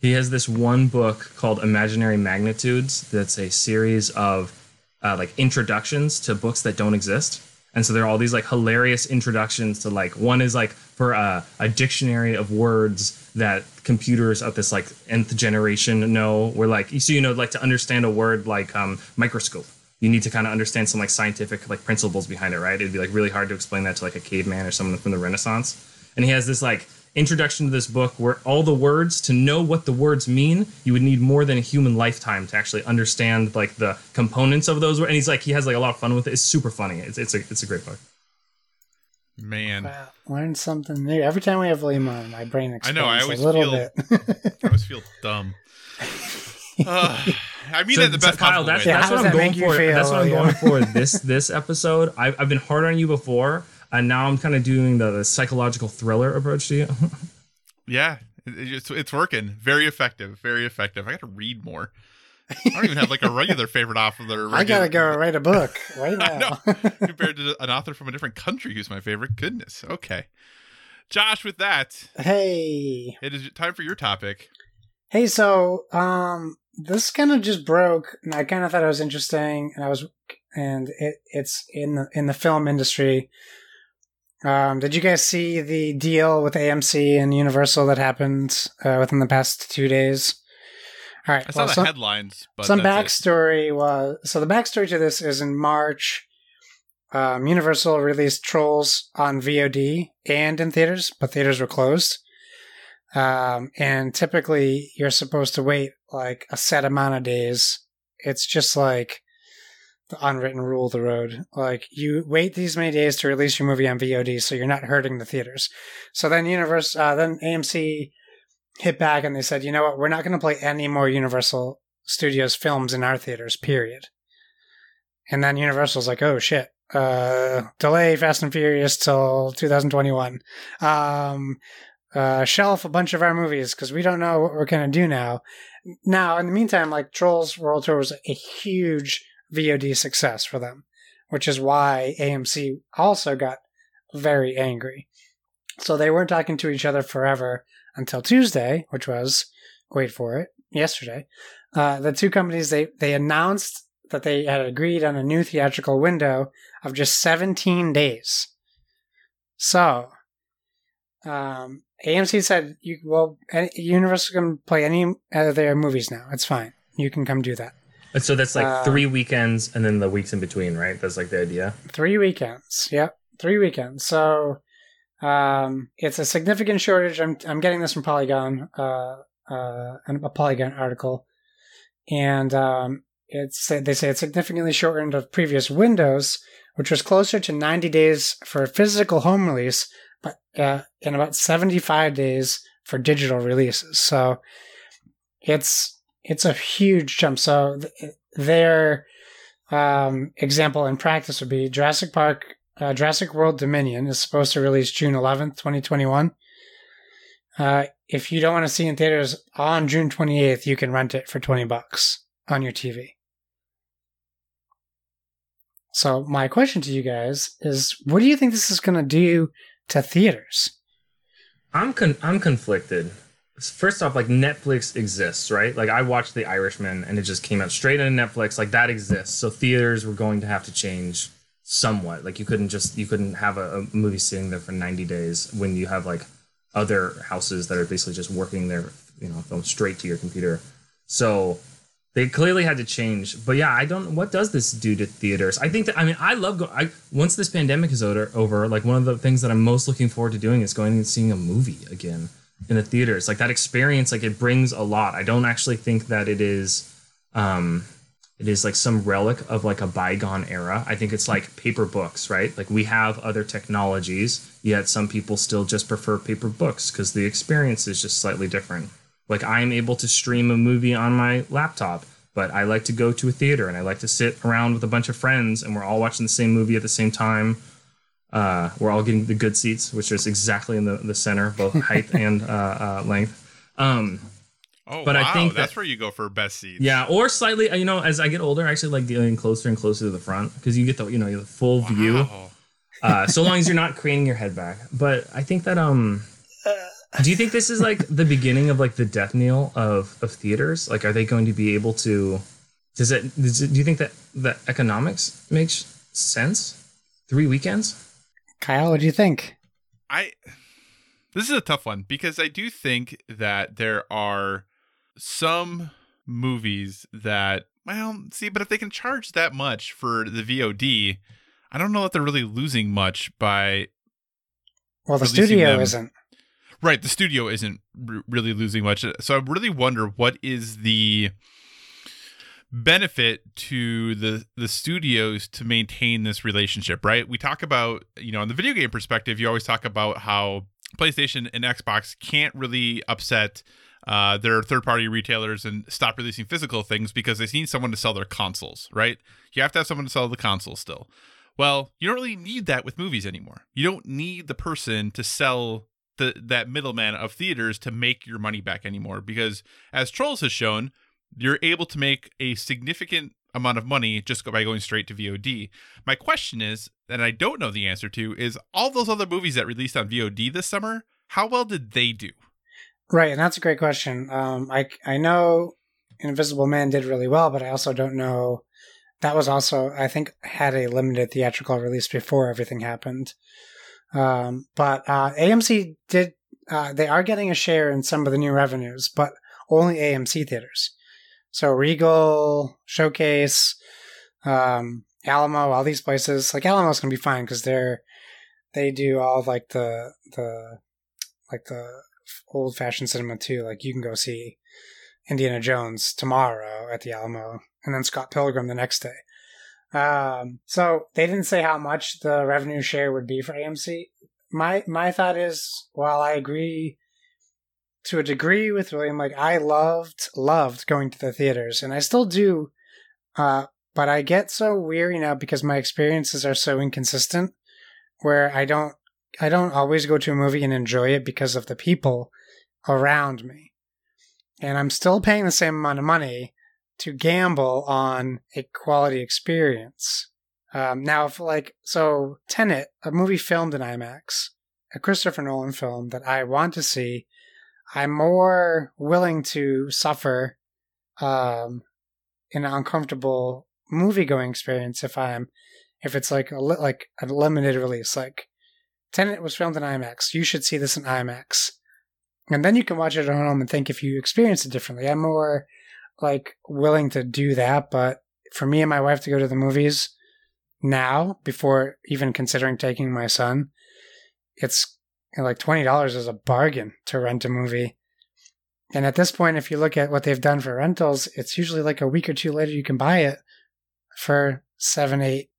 He has this one book called Imaginary Magnitudes that's a series of uh, like introductions to books that don't exist. And so there are all these like hilarious introductions to like one is like for a, a dictionary of words that computers of this like nth generation know. Where like so you know like to understand a word like um, microscope, you need to kind of understand some like scientific like principles behind it, right? It'd be like really hard to explain that to like a caveman or someone from the Renaissance. And he has this like introduction to this book where all the words to know what the words mean you would need more than a human lifetime to actually understand like the components of those words and he's like he has like a lot of fun with it it's super funny it's, it's a it's a great book Man, Wow, learn something new every time we have Liam on. My brain I know, I always a little feel- bit. <laughs> I always feel dumb. <laughs> Uh, I mean So, that the best so, Kyle, possible that's. Yeah, that's how what does I'm going for. feel, that's what I'm Liam? going for this this episode. I've, I've been hard on you before, and now I'm kind of doing the, the psychological thriller approach to you. <laughs> Yeah, it's, it's working. Very effective. Very effective. I got to read more. I don't even have like a regular favorite author. <laughs> Regular, I gotta go write a book right <laughs> now. compared to an author from a different country who's my favorite. Goodness. Okay, Josh. With that, hey, it is time for your topic. hey. So, um, this kind of just broke, and I kind of thought it was interesting, and I was, and it it's in the in the film industry. Um, did you guys see the deal with AMC and Universal that happened uh, within the past two days? All right. I saw well, the some- headlines, but some that's it. backstory was so the backstory to this is in March. Um, Universal released Trolls on VOD and in theaters, but theaters were closed. Um, and typically you're supposed to wait like a set amount of days. It's just like the unwritten rule of the road. Like you wait these many days to release your movie on VOD, so you're not hurting the theaters. So then Universe, uh, then AMC hit back and they said, you know what, we're not going to play any more Universal Studios films in our theaters. Period. And then Universal's like, oh shit, uh, delay Fast and Furious till 2021. Um, uh, shelf a bunch of our movies because we don't know what we're gonna do now. Now, in the meantime, like Trolls World Tour was a huge VOD success for them, which is why AMC also got very angry. So they weren't talking to each other forever until Tuesday, which was wait for it, yesterday. Uh, the two companies they they announced that they had agreed on a new theatrical window of just 17 days. So, um, AMC said, "You well, any, Universal can play any of their movies now. It's fine. You can come do that. And so that's like Uh, three weekends and then the weeks in between, right? That's like the idea. Three weekends. Yep, three weekends. So, um, it's a significant shortage. I'm I'm getting this from Polygon, uh, uh, a Polygon article, and um, it's they say it's significantly shortened of previous windows, which was closer to 90 days for physical home release, uh, in about 75 days for digital releases. So it's it's a huge jump. So th- their um, example in practice would be Jurassic Park, uh, Jurassic World Dominion is supposed to release June 11th, 2021. Uh, if you don't want to see in theaters on June 28th, you can rent it for 20 bucks on your TV. So my question to you guys is, what do you think this is going to do to theaters? I'm con- I'm conflicted. First off, like Netflix exists, right? Like I watched The Irishman and it just came out straight into Netflix. Like that exists. So theaters were going to have to change somewhat. Like you couldn't just you couldn't have a, a movie sitting there for 90 days when you have like other houses that are basically just working their you know film straight to your computer. So they clearly had to change. But yeah, I don't. What does this do to theaters? I think that I mean I love go. I once this pandemic is over, over like one of the things that I'm most looking forward to doing is going and seeing a movie again in the theaters. Like that experience, like it brings a lot. I don't actually think that it is. um it is like some relic of like a bygone era. I think it's like paper books, right? Like we have other technologies, yet some people still just prefer paper books because the experience is just slightly different. Like I'm able to stream a movie on my laptop, but I like to go to a theater and I like to sit around with a bunch of friends and we're all watching the same movie at the same time. Uh, we're all getting the good seats, which is exactly in the, the center, both <laughs> height and uh, uh, length. Um, Oh, But I wow, think that's that- where you go for best seats. yeah, or slightly, uh, you know, as I get older, I actually like getting closer and closer to the front because you get the, you know, the full view. Wow. Uh, so long as you're not craning your head back. But I think that, um, do you think this is like the beginning of like the death knell of of theaters? Like, are they going to be able to? Does it? Does it do you think that the economics makes sense? Three weekends? Kyle, what do you think? I this is a tough one because I do think that there are some movies that well, see, but if they can charge that much for the VOD, I don't know that they're really losing much by Well, the studio them. isn't. Right. The studio isn't r- really losing much, so I really wonder what is the benefit to the the studios to maintain this relationship right? We talk about you know in the video game perspective you always talk about how playstation and xbox can't really upset uh, their third party retailers and stop releasing physical things because they need someone to sell their consoles right? You have to have someone to sell the console still. Well you don't really need that with movies anymore. You don't need the person to sell the that middleman of theaters to make your money back anymore because as trolls has shown you're able to make a significant amount of money just by going straight to VOD. My question is, and I don't know the answer to, is all those other movies that released on VOD this summer, how well did they do? Right, and that's a great question. Um, I I know Invisible Man did really well, but I also don't know. That was also, I think, had a limited theatrical release before everything happened. Um, but uh, AMC did. Uh, they are getting a share in some of the new revenues, but only AMC theaters. So Regal, Showcase, um, Alamo, all these places. Like Alamo's gonna be fine because they're they do all like the the like the old fashioned cinema too. Like you can go see Indiana Jones tomorrow at the Alamo, and then Scott Pilgrim the next day. Um, so they didn't say how much the revenue share would be for AMC. My my thought is, while I agree to a degree with William, like I loved loved going to the theaters, and I still do. Uh, but I get so weary now because my experiences are so inconsistent, where I don't I don't always go to a movie and enjoy it because of the people around me. And I'm still paying the same amount of money to gamble on a quality experience. Um, now, if like, so Tenet, a movie filmed in IMAX, a Christopher Nolan film that I want to see, I'm more willing to suffer um, an uncomfortable movie going experience if I'm, if it's like a li- like a limited release, like Tenet was filmed in IMAX. You should see this in IMAX. And then you can watch it at home and think if you experience it differently. I'm more like willing to do that, but for me and my wife to go to the movies now, before even considering taking my son, it's like twenty dollars is a bargain to rent a movie. And at this point, if you look at what they've done for rentals, it's usually like a week or two later you can buy it for seven, eight,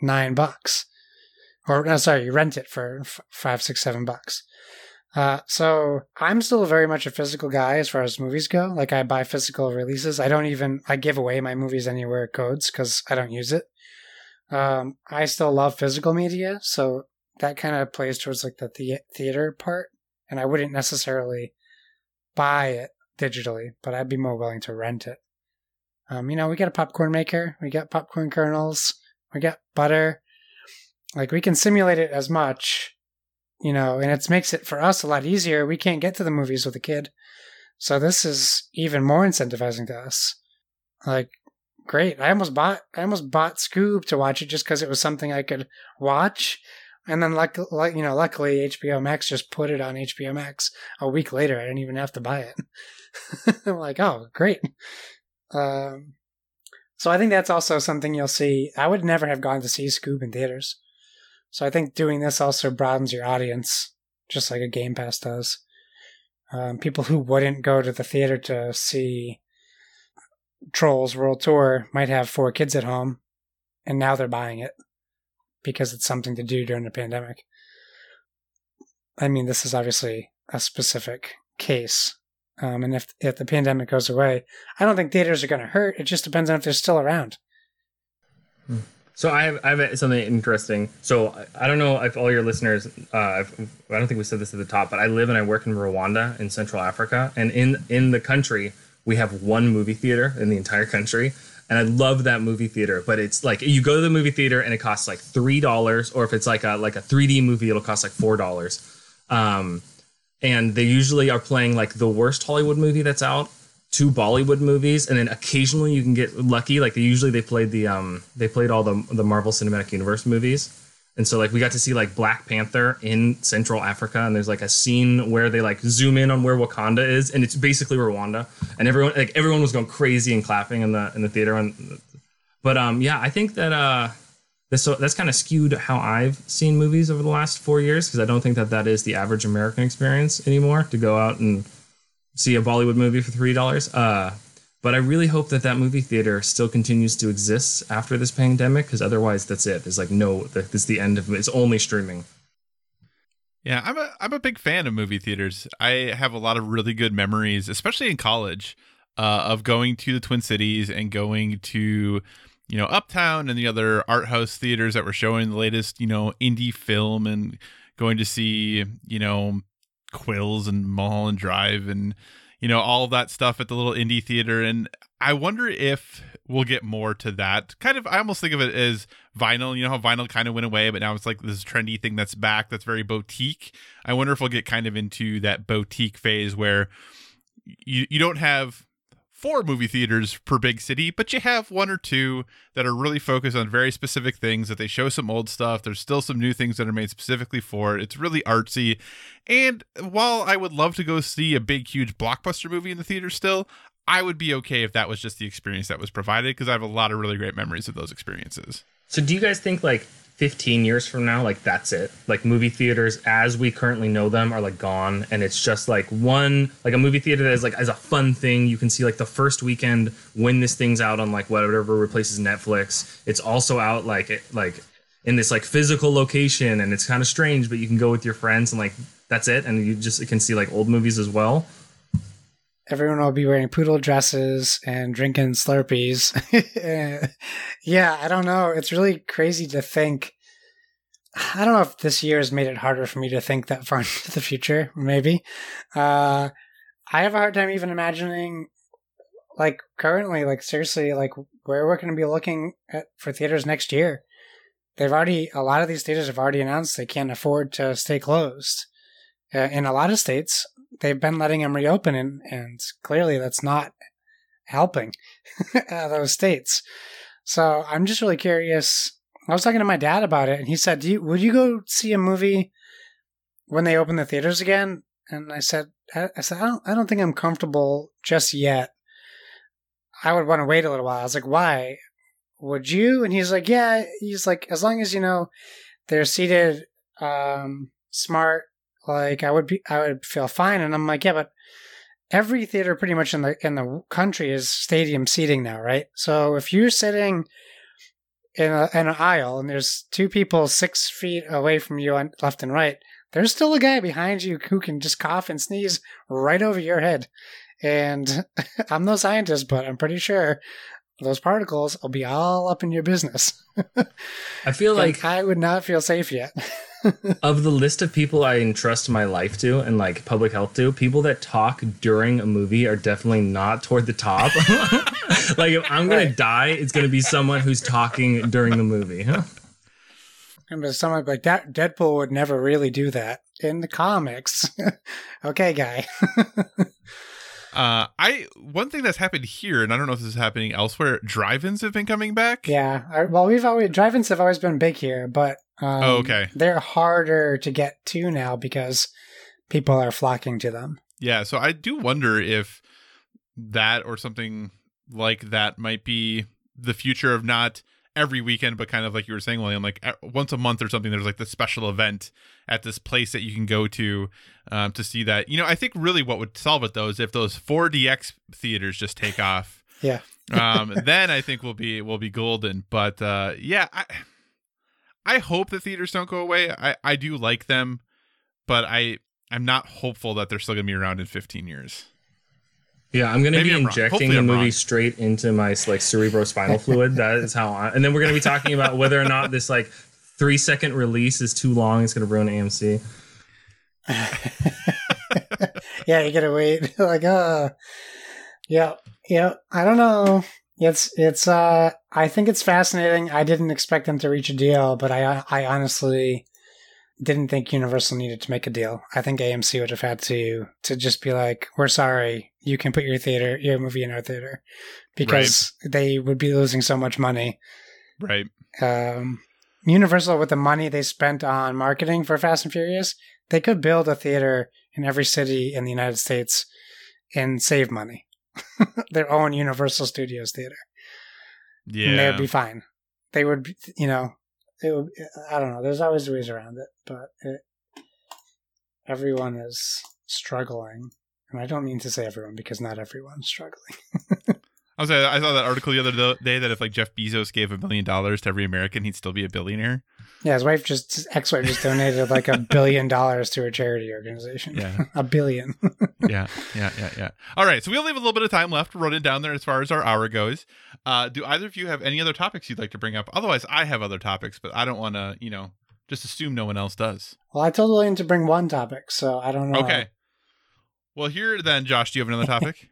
nine bucks or no, sorry, you rent it for f- five, six, seven bucks. Uh, so I'm still very much a physical guy as far as movies go. Like I buy physical releases. I don't even I give away my movies anywhere codes because I don't use it. Um, I still love physical media, so that kind of plays towards like the, the theater part. And I wouldn't necessarily buy it digitally, but I'd be more willing to rent it. Um, you know, we got a popcorn maker, we got popcorn kernels, we got butter like we can simulate it as much you know and it makes it for us a lot easier we can't get to the movies with a kid so this is even more incentivizing to us like great. I almost bought I almost bought Scoob to watch it just because it was something I could watch. And then, like, like you know, luckily HBO Max just put it on HBO Max a week later. I didn't even have to buy it. <laughs> I'm like, oh, great. Um, so I think that's also something you'll see. I would never have gone to see Scoob in theaters. So I think doing this also broadens your audience, just like a Game Pass does. Um, people who wouldn't go to the theater to see Trolls World Tour might have four kids at home, and now they're buying it because it's something to do during the pandemic. I mean, this is obviously a specific case. Um, and if, if the pandemic goes away, I don't think theaters are going to hurt. It just depends on if they're still around. So I have, I have something interesting. So I don't know if all your listeners, uh, I've, I don't think we said this at the top, but I live and I work in Rwanda in Central Africa, and in in the country we have one movie theater in the entire country, and I love that movie theater. But it's like you go to the movie theater and it costs like three dollars, or if it's like a like a 3D movie, it'll cost like four dollars. Um, and they usually are playing like the worst Hollywood movie that's out, two Bollywood movies, and then occasionally you can get lucky. Like they usually they played the um they played all the the Marvel Cinematic Universe movies. And so like we got to see like Black Panther in Central Africa, and there's like a scene where they like zoom in on where Wakanda is, and it's basically Rwanda, and everyone like everyone was going crazy and clapping in the in the theater. And but um yeah, I think that uh so that's kind of skewed how I've seen movies over the last four years because I don't think that that is the average American experience anymore to go out and see a Bollywood movie for three dollars. Uh, but I really hope that that movie theater still continues to exist after this pandemic, because otherwise, that's it. There's like no, this is the end of. It's only streaming. Yeah, I'm a I'm a big fan of movie theaters. I have a lot of really good memories, especially in college, uh, of going to the Twin Cities and going to, you know, Uptown and the other art house theaters that were showing the latest, you know, indie film and going to see, you know, Quills and Mulholland Drive and you know all that stuff at the little indie theater. And i wonder if we'll get more to that. Kind of i almost think of it as vinyl. You know how vinyl kind of went away but now it's like this trendy thing that's back that's very boutique? I wonder if we'll get kind of into that boutique phase where you, you don't have four movie theaters per big city, but you have one or two that are really focused on very specific things that they show some old stuff. There's still some new things that are made specifically for it. It's really artsy. And while I would love to go see a big, huge blockbuster movie in the theater still, I would be okay if that was just the experience that was provided because I have a lot of really great memories of those experiences. So do you guys think like 15 years from now like that's it. Like movie theaters as we currently know them are like gone and it's just like one like a movie theater that is like as a fun thing. You can see like the first weekend when this thing's out on like whatever replaces netflix. It's also out like it like in this like physical location and it's kind of strange but you can go with your friends and like that's it and you just can see like old movies as well everyone will be wearing poodle dresses and drinking Slurpees. <laughs> yeah, I don't know. It's really crazy to think. I don't know if this year has made it harder for me to think that far <laughs> into the future. Maybe. Uh, I have a hard time even imagining, like currently, like seriously, like where we're going to be looking at for theaters next year. They've already a lot of these theaters have already announced they can't afford to stay closed. Uh, in a lot of states, they've been letting them reopen, and, and clearly that's not helping <laughs> those states. So I'm just really curious. I was talking to my dad about it, and he said, Do you, "Would you go see a movie when they open the theaters again?" And I said, "I, I said I don't, I don't think I'm comfortable just yet. I would want to wait a little while." I was like, "Why? Would you?" And he's like, "Yeah." He's like, "As long as you know they're seated um, smart like I would be, I would feel fine. And I'm like, yeah, but every theater pretty much in the in the country is stadium seating now, right? So if you're sitting in, a, in an aisle and there's two people six feet away from you on left and right, there's still a guy behind you who can just cough and sneeze right over your head. And <laughs> I'm no scientist, but I'm pretty sure those particles will be all up in your business. I feel <laughs> like I would not feel safe yet. <laughs> of the list of people I entrust my life to and like public health to, people that talk during a movie are definitely not toward the top. <laughs> like if I'm gonna right. die, it's gonna be someone who's talking during the movie. Huh? And someone like that, Deadpool would never really do that in the comics. okay, guy. Uh, I one thing that's happened here, and I don't know if this is happening elsewhere. Drive-ins have been coming back. Yeah. I, well, we've always drive-ins have always been big here, but um, Oh, okay. they're harder to get to now because people are flocking to them. Yeah, so I do wonder if that or something like that might be the future of not every weekend, but kind of like you were saying, William, like once a month or something. There's like the special event at this place that you can go to um, to see that. You know, I think really what would solve it though is if those 4DX theaters just take off. <laughs> Yeah. <laughs> um, then I think we'll be we'll be golden. But uh, yeah, I I hope the theaters don't go away. I I do like them, but I I'm not hopeful that they're still gonna be around in 15 years. Yeah, I'm gonna Maybe be I'm injecting the I'm movie wrong. straight into my like cerebrospinal <laughs> fluid. That is how I and then we're gonna be talking about whether or not this like three second release is too long. It's gonna ruin AMC. <laughs> <laughs> yeah, you gotta wait. like, uh, yeah, yeah. I don't know. It's it's. uh I think it's fascinating. I didn't expect them to reach a deal, but I I honestly didn't think Universal needed to make a deal. I think AMC would have had to to just be like, "We're sorry, you can put your theater your movie in our theater," because they would be losing so much money. Right. Um, Universal, with the money they spent on marketing for Fast and Furious, they could build a theater in every city in the United States and save money. <laughs> Their own Universal Studios theater. Yeah, and they would be fine. They would, you know, it would, I don't know. There's always ways around it, but it, everyone is struggling. And I don't mean to say everyone because not everyone's struggling. <laughs> I was I saw that article the other day that if like Jeff Bezos gave a million dollars to every American, he'd still be a billionaire. Yeah, his wife just, his ex-wife just donated like a billion dollars to a charity organization. Yeah. <laughs> a billion. <laughs> yeah, yeah, yeah, yeah. All right, so we'll leave a little bit of time left running down there as far as our hour goes. Uh, do either of you have any other topics you'd like to bring up? Otherwise, I have other topics, but I don't want to, you know, just assume no one else does. Well, I told William to bring one topic, so I don't know. Okay. Well, here then, Josh, do you have another topic? <laughs>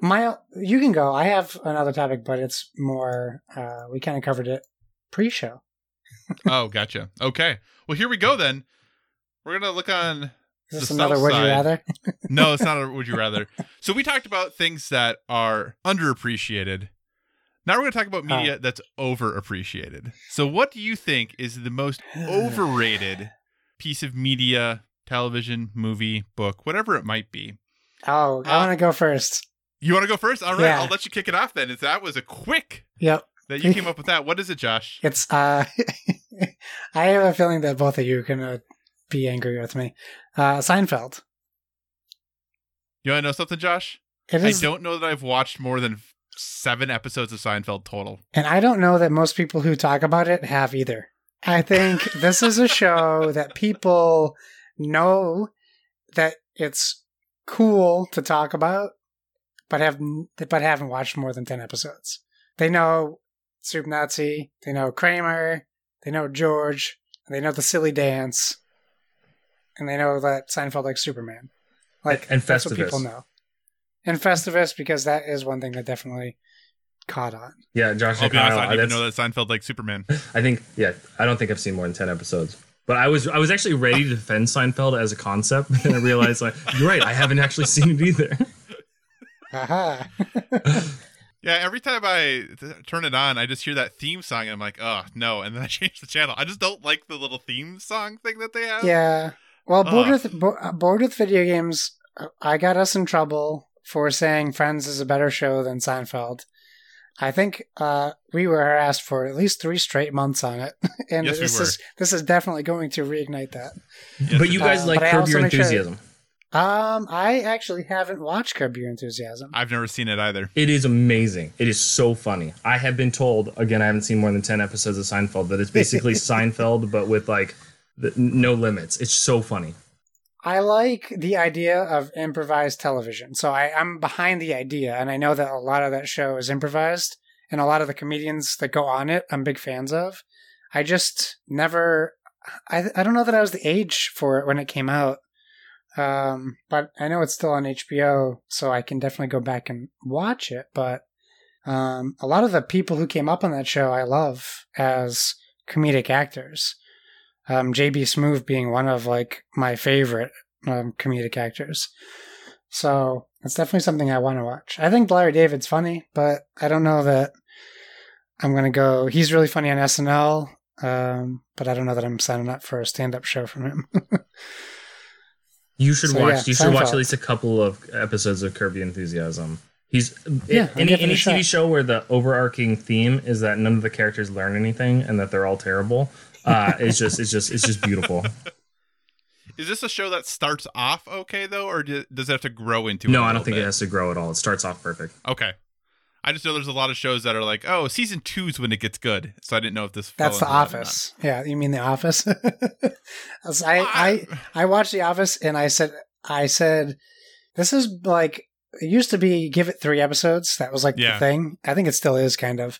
My, you can go. I have another topic, but it's more. Uh, we kind of covered it pre-show. <laughs> oh, gotcha. Okay. Well, here we go then. We're gonna look on Is this another would you rather? <laughs> no, it's not a would you rather. So we talked about things that are underappreciated. Now we're going to talk about media that's overappreciated. So what do you think is the most overrated <sighs> piece of media, television, movie, book, whatever it might be? Oh, I Uh, want to go first. You want to go first? All right, Yeah. I'll let you kick it off then. That was a quick Yep. that you came up with that. What is it, Josh? It's. uh <laughs> I have a feeling that both of you are gonna be angry with me. Uh Seinfeld. You want to know something, Josh? I don't know that I've watched more than seven episodes of Seinfeld total. and I don't know that most people who talk about it have either. I think <laughs> this is a show that people know that it's cool to talk about, but have but haven't watched more than ten episodes. They know Soup Nazi, they know Kramer, they know George, and they know the silly dance, and they know that Seinfeld likes Superman. Like And that's what Festivus. people know. And Festivus, because that is one thing that definitely caught on. Yeah, Josh I'll and be honest, Kyle. I didn't even know that Seinfeld like Superman. <laughs> I think yeah, I don't think I've seen more than ten episodes. But I was I was actually ready to defend Seinfeld as a concept, <laughs> and I realized like you're right, I haven't actually seen it either. <laughs> Aha. <laughs> Yeah, every time I th- turn it on, I just hear that theme song, and I'm like, oh no! And then I <laughs> change the channel. I just don't like the little theme song thing that they have. yeah. Well, bored Ugh. with bo- uh, bored with video games. uh, I got us in trouble for saying Friends is a better show than Seinfeld. I think uh, we were harassed for at least three straight months on it, <laughs> and Yes, we this were. is this is definitely going to reignite that. Yes, but you guys Uh, like Curb Your make sure- Enthusiasm. Um, I actually haven't watched Curb Your Enthusiasm. I've never seen it either. It is amazing. It is so funny. I have been told again. I haven't seen more than ten episodes of Seinfeld. That it's basically <laughs> Seinfeld, but with like the, no limits. It's so funny. I like the idea of improvised television. So I, I'm behind the idea, and I know that a lot of that show is improvised, and a lot of the comedians that go on it, I'm big fans of. I just never, I, I don't know that I was the age for it when it came out. Um, but I know it's still on HBO, so I can definitely go back and watch it. But um, a lot of the people who came up on that show, I love as comedic actors. Um, JB Smoove being one of like my favorite um, comedic actors. So It's definitely something I want to watch. I think Larry David's funny, but I don't know that I'm gonna go. He's really funny on SNL, um, but I don't know that I'm signing up for a stand-up show from him. <laughs> You should So, watch. yeah, you should watch Seinfeld. at least a couple of episodes of Curb Your Enthusiasm. He's Yeah, any give it a any TV show where the overarching theme is that none of the characters learn anything and that they're all terrible. Uh, <laughs> it's just it's just it's just beautiful. Is this a show that starts off okay though, or do- does it have to grow into? no, it a I don't little think it has to grow at all. It starts off perfect. Okay. I just know there's a lot of shows that are like, oh, season two's when it gets good. So I didn't know if this. That's The into that or not. Office. Yeah, you mean The Office? <laughs> As I, I I watched The Office and I said I said this is like it used to be give it three episodes. That was like Yeah. the thing. I think it still is kind of.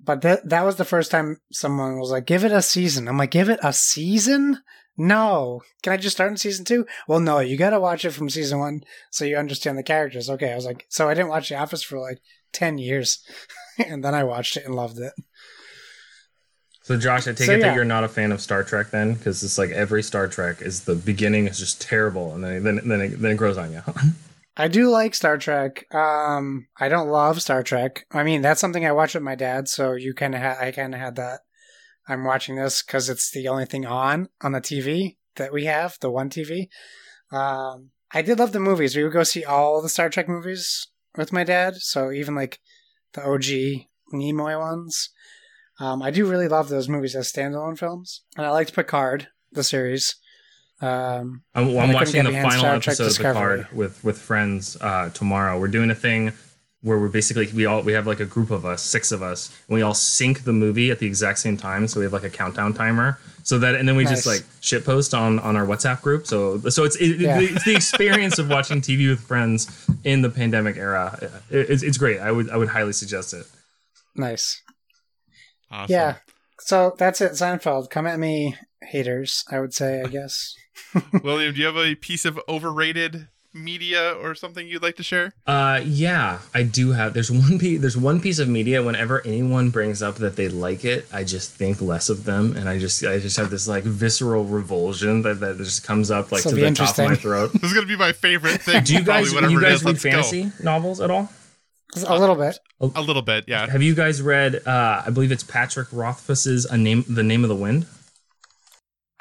But that that was the first time someone was like, "Give it a season." I'm like, "Give it a season? No. Can I just start in season two? Well, no. You got to watch it from season one so you understand the characters." Okay, I was like, so I didn't watch The Office for like ten years, <laughs> and then I watched it and loved it. So Josh, I take So, it yeah. that you're not a fan of Star Trek then, because it's like every Star Trek is the beginning is just terrible, and then then then it, then it grows on you. <laughs> I do like Star Trek. Um, I don't love Star Trek. I mean, that's something I watch with my dad. So you kind of, ha- I kind of had that. I'm watching this because it's the only thing on on the TV that we have, the one TV. Um, I did love the movies. We would go see all the Star Trek movies with my dad. So even like the OG Nimoy ones. Um, I do really love those movies as standalone films, and I liked Picard, the series. Um, I'm, I'm watching the final Star episode of Discovery. Picard with with friends uh, tomorrow. We're doing a thing where we're basically we all we have like a group of us, six of us, and we all sync the movie at the exact same time. So we have like a countdown timer. So that and then we just like shit post on on our WhatsApp group. So so it's it, Yeah. it's the experience of watching TV with friends in the pandemic era. It- it's, it's great. I would I would highly suggest it. nice. Awesome. Yeah. So that's it, Seinfeld. Come at me, haters, I would say, I guess. <laughs> William, do you have a piece of overrated media or something you'd like to share? Uh, yeah, I do have. There's <laughs> one piece. There's one piece of media. Whenever anyone brings up that they like it, I just think less of them, and I just, I just have this like visceral revulsion that, that just comes up like This'll to the top of my throat. <laughs> This is gonna be my favorite thing. Do you guys, probably, you guys read Let's go. fantasy novels at all? A little bit. A little bit, yeah. Have you guys read? Uh, I believe it's Patrick Rothfuss's "A Name," "The Name of the Wind."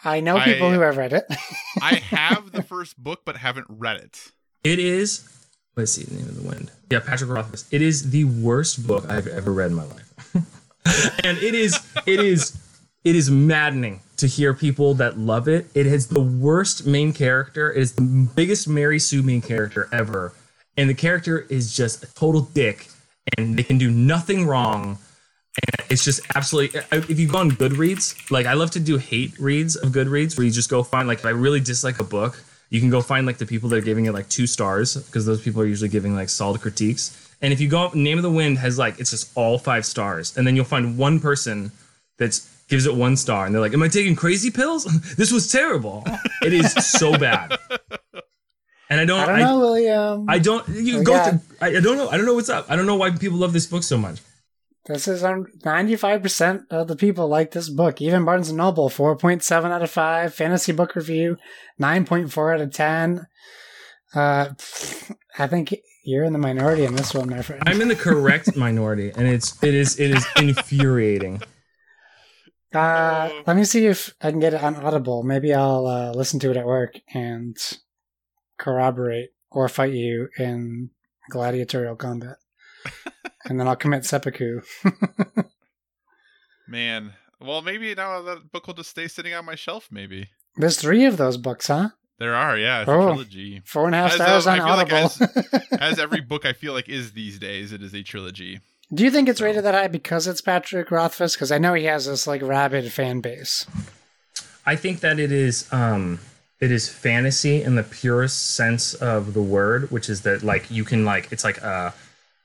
I know people I- who have read it. <laughs> I have the first book, but haven't read it. It is. Let's see, "The Name of the Wind." Yeah, Patrick Rothfuss. It is the worst book I've ever read in my life, <laughs> and it is, it is, it is maddening to hear people that love it. It has the worst main character. It is the biggest Mary Sue main character ever, and the character is just a total dick, and they can do nothing wrong. And it's just absolutely. If you go on Goodreads, like I love to do hate reads of Goodreads, where you just go find like if I really dislike a book, you can go find like the people that are giving it like two stars because those people are usually giving like solid critiques. And if you go, up, Name of the Wind has like it's just all five stars, and then you'll find one person that's gives it one star, and they're like, "Am I taking crazy pills? <laughs> this was terrible. It is so bad." And I don't, I don't know, William. I don't. You We go. got- through, I, I don't know. I don't know what's up. I don't know why people love this book so much. This is on 95% of the people like this book. Even Barnes & Noble, 4.7 out of 5. Fantasy Book Review, 9.4 out of 10. Uh, I think you're in the minority in this one, my friend. I'm in the correct <laughs> minority, and it's it is it is infuriating. Uh, let me see if I can get it on Audible. Maybe I'll uh, listen to it at work and corroborate or fight you in gladiatorial combat. <laughs> and then I'll commit seppuku. <laughs> Man. Well, maybe now that book will just stay sitting on my shelf. Maybe There's three of those books, huh? there are. Yeah, it's Oh. a trilogy. Four and a half As, stars uh, on I feel like Audible. As every <laughs> book I feel like is these days, it is a trilogy. Do you think it's rated that high because it's Patrick Rothfuss? Because I know he has this like rabid fan base. I think that it is um it is fantasy in the purest sense of the word, which is that like you can like it's like a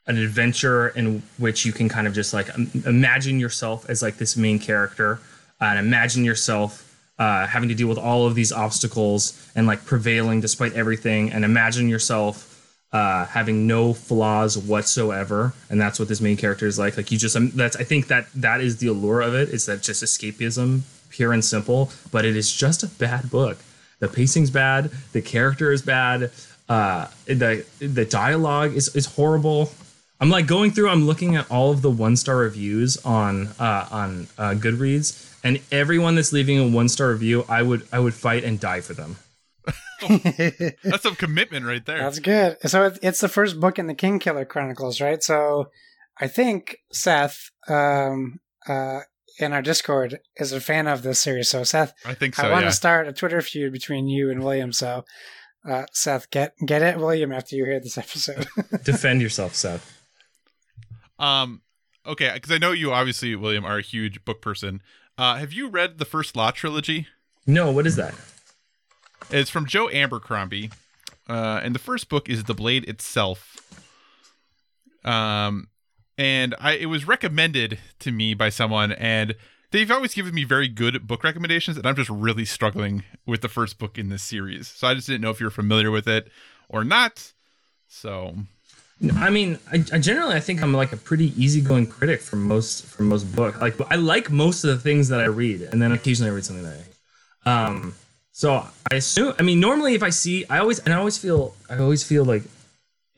an adventure in which you can kind of just like imagine yourself as like this main character uh, and imagine yourself uh, having to deal with all of these obstacles and like prevailing despite everything and imagine yourself uh, having no flaws whatsoever and that's what this main character is like like you just um, that's i think that that is the allure of it is that just escapism pure and simple but it is just a bad book the pacing's bad the character is bad Uh, the the dialogue is is horrible. I'm like going through. I'm looking at all of the one star reviews on uh, on uh, Goodreads, and everyone that's leaving a one star review, I would I would fight and die for them. <laughs> That's some commitment right there. That's good. So it's the first book in the King Killer Chronicles, right? So I think Seth um, uh, in our Discord is a fan of this series. So Seth, I think so. I want yeah. to start a Twitter feud between you and William. So uh, Seth, get get it, William, after you hear this episode. <laughs> Defend yourself, Seth. Um, okay, because I know you obviously, William, are a huge book person. Uh, have you read the first Law trilogy? No, what is that? It's from Joe Abercrombie, uh, and the first book is The Blade itself. Um, and I it was recommended to me by someone, and they've always given me very good book recommendations, and I'm just really struggling with the first book in this series. So I just didn't know if you're familiar with it or not. So I mean, I, I generally I think I'm like a pretty easygoing critic for most for most books. Like I like most of the things that I read, and then occasionally I read something that I. Um, so I assume. I mean, normally if I see, I always and I always feel I always feel like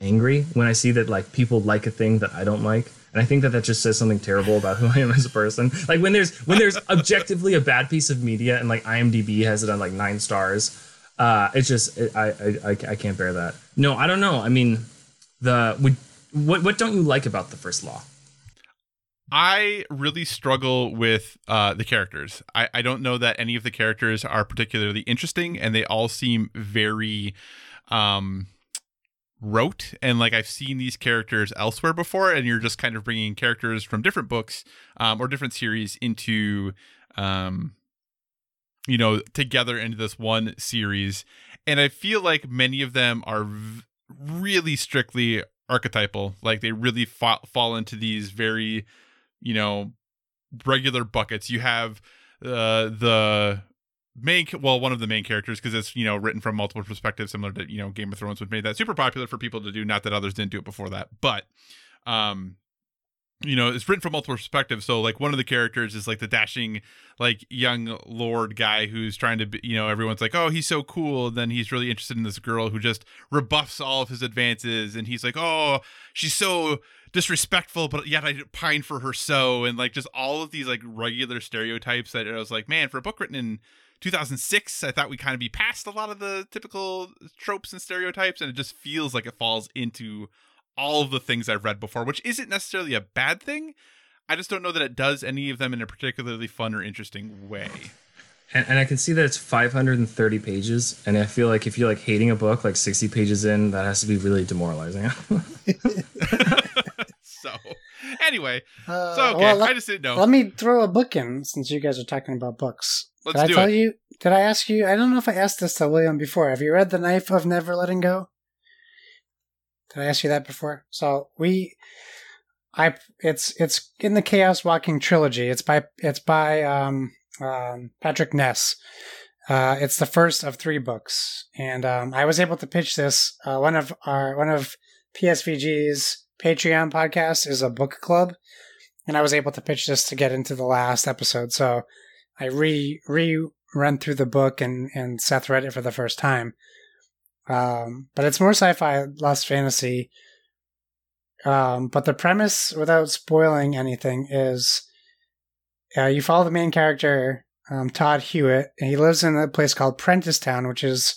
angry when I see that like people like a thing that I don't like, and I think that that just says something terrible about who I am as a person. Like when there's when there's <laughs> objectively a bad piece of media and like IMDb has it on like nine stars. Uh, it's just it, I, I I I can't bear that. No, I don't know. I mean, the would what what don't you like about the first law? I really struggle with uh, the characters. I, I don't know that any of the characters are particularly interesting, and they all seem very um, rote. And like I've seen these characters elsewhere before, and you're just kind of bringing characters from different books um, or different series into, um, you know, together into this one series. And I feel like many of them are really strictly archetypal. Like they really fa- fall into these very you know regular buckets you have uh the main well one of the main characters because it's you know written from multiple perspectives similar to you know game of thrones which made that super popular for people to do not that others didn't do it before that but um you know it's written from multiple perspectives. So like one of the characters is like the dashing like young lord guy who's trying to be you know everyone's like oh he's so cool. And then he's really interested in this girl who just rebuffs all of his advances. And he's like oh she's so disrespectful but yet i pine for her so. And like just all of these like regular stereotypes that i was like man for a book written in 2006 i thought we kind of be past a lot of the typical tropes and stereotypes. And it just feels like it falls into all of the things I've read before, which isn't necessarily a bad thing. I just don't know that it does any of them in a particularly fun or interesting way. And, and I can see that it's 530 pages, and I feel like if you're like hating a book like 60 pages in, that has to be really demoralizing. <laughs> <laughs> so, anyway, Uh, so okay, well, let, I just didn't know. let me throw a book in since you guys are talking about books. Let's did I do tell it. you? Did I ask you? I don't know if I asked this to William before. Have you read The Knife of Never Letting Go? Did I ask you that before? So we, I, it's it's in the Chaos Walking trilogy. It's by it's by um, um, Patrick Ness. Uh, it's the first of three books, and um, I was able to pitch this. Uh, one of our one of PSVG's Patreon podcast is a book club, and I was able to pitch this to get into the last episode. So I re re run through the book, and and Seth read it for the first time. Um, but it's more sci-fi, less fantasy. Um, but the premise, without spoiling anything, is uh, you follow the main character, um, Todd Hewitt, and he lives in a place called Prentisstown, which is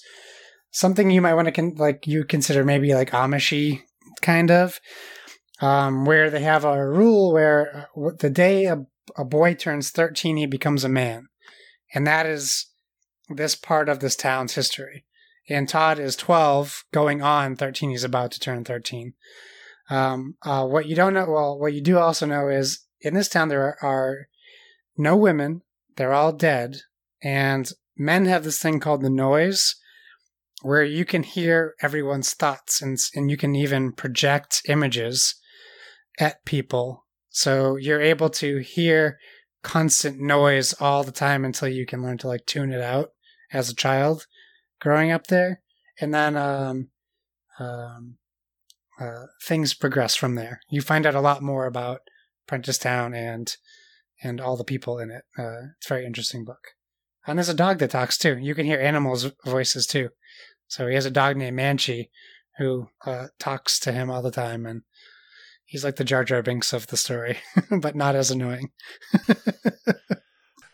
something you might want to con- like you consider maybe like Amishy kind of, um, where they have a rule where uh, the day a, a boy turns thirteen, he becomes a man, and that is this part of this town's history and Todd is 12, going on 13. He's about to turn 13. Um, uh, what you don't know, well, what you do also know is in this town there are, are no women. They're all dead. And men have this thing called the noise where you can hear everyone's thoughts and, and you can even project images at people. So you're able to hear constant noise all the time until you can learn to like tune it out as a child growing up there, and then um, um, uh, things progress from there. You find out a lot more about Prentisstown and and all the people in it. Uh, it's a very interesting book. And there's a dog that talks too. You can hear animals' voices too. So he has a dog named Manchee who uh, talks to him all the time, and he's like the Jar Jar Binks of the story, <laughs> but not as annoying. <laughs>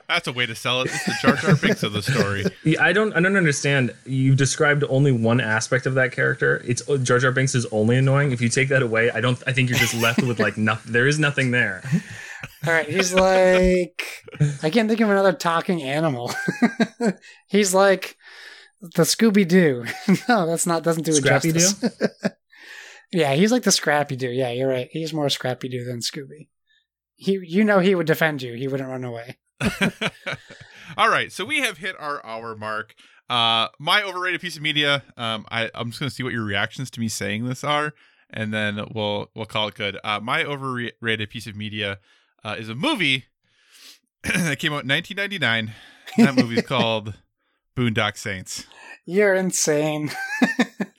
That's a way to sell it. It's the Jar Jar Binks of the story. <laughs> Yeah, I don't I don't understand. You described only one aspect of that character. It's Jar Jar Binks is only annoying. If you take that away, I don't I think you're just left with like <laughs> nothing. There is nothing there. All right, he's like I can't think of another talking animal. <laughs> he's like the Scooby Doo. no, that's not doesn't do it Scrappy justice. yeah, he's like the Scrappy Doo. Yeah, you're right. He's more Scrappy Doo than Scooby. He, you know, he would defend you. He wouldn't run away. <laughs> All right, so we have hit our hour mark. Uh, my overrated piece of media. Um, I I'm just gonna see what your reactions to me saying this are, and then we'll we'll call it good. Uh, my overrated piece of media uh, is a movie <clears throat> that came out in 1999. That movie is <laughs> called Boondock Saints. You're insane. <laughs>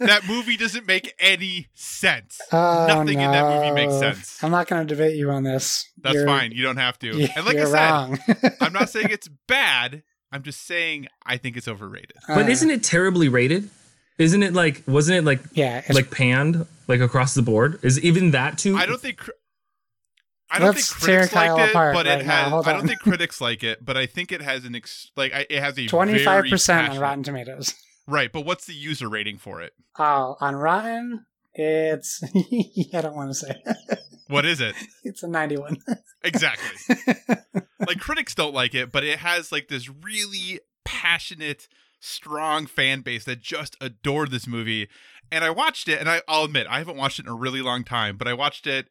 That movie doesn't make any sense. Oh, Nothing in that movie makes sense. I'm not going to debate you on this. That's You're- fine. You don't have to. you- And like I you're said, wrong. <laughs> I'm not saying it's bad. I'm just saying I think it's overrated. But Uh, isn't it terribly rated? Isn't it like wasn't it like yeah, like panned like across the board? Is even that too? I don't think. I don't Let's think critics Kyle it, but right it has. I don't think critics like it, but I think it has an ex, like it has a 25% on Rotten Tomatoes. Right, but what's the user rating for it? Oh, on Rotten, it's <laughs> I don't want to say. What is it? <laughs> it's a 91. Exactly. <laughs> like critics don't like it, but it has like this really passionate, strong fan base that just adored this movie. And I watched it, and I, I'll admit I haven't watched it in a really long time, but I watched it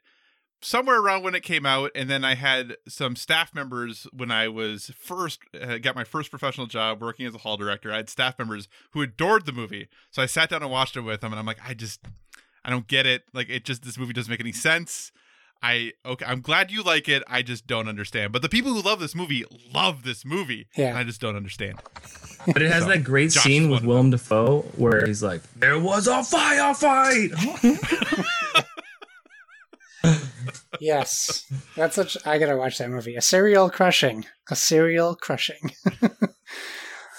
somewhere around when it came out, and then I had some staff members when I was first uh, got my first professional job working as a hall director. I had staff members who adored the movie, so I sat down and watched it with them, and I'm like, I just, I don't get it. Like, it just this movie doesn't make any sense. I okay, I'm glad you like it. I just don't understand. But the people who love this movie love this movie. Yeah. and I just don't understand. But it has So, that great Josh scene with Willem Dafoe where he's like, "There was a firefight." <laughs> yes. That's such I got to watch that movie. A serial crushing. A serial crushing. <laughs>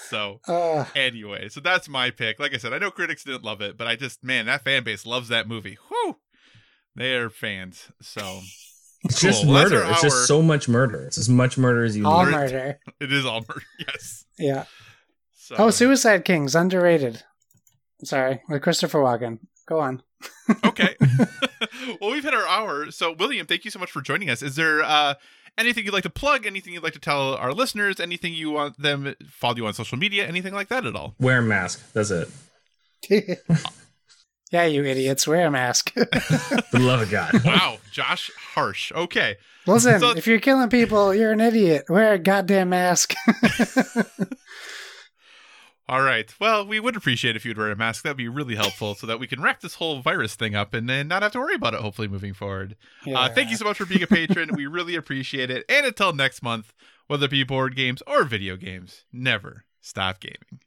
So Uh anyway, so that's my pick. Like I said, I know critics didn't love it, but I just man, that fan base loves that movie. Whew, they're fans. So It's just Cool. Well, murder. our It's hour. just so much murder. It's as much murder as you all need. murder. it is all murder. <laughs> Yes. Yeah. So, Oh, Suicide Kings underrated. Sorry, with Christopher Walken. Go on. okay. <laughs> <laughs> well, we've hit our hour. So, William, thank you so much for joining us. Is there uh, anything you'd like to plug? Anything you'd like to tell our listeners? Anything you want them follow you on social media? Anything like that at all? Wear a mask. That's it. <laughs> yeah, you idiots. Wear a mask. For the love of God. Wow, Josh Harsh. Okay. Listen, So- if you're killing people, you're an idiot. Wear a goddamn mask. All right. Well, we would appreciate if you'd wear a mask. That'd be really helpful so that we can wrap this whole virus thing up and then not have to worry about it, hopefully, moving forward. Uh, thank you so much for being a patron. we really appreciate it. And until next month, whether it be board games or video games, never stop gaming.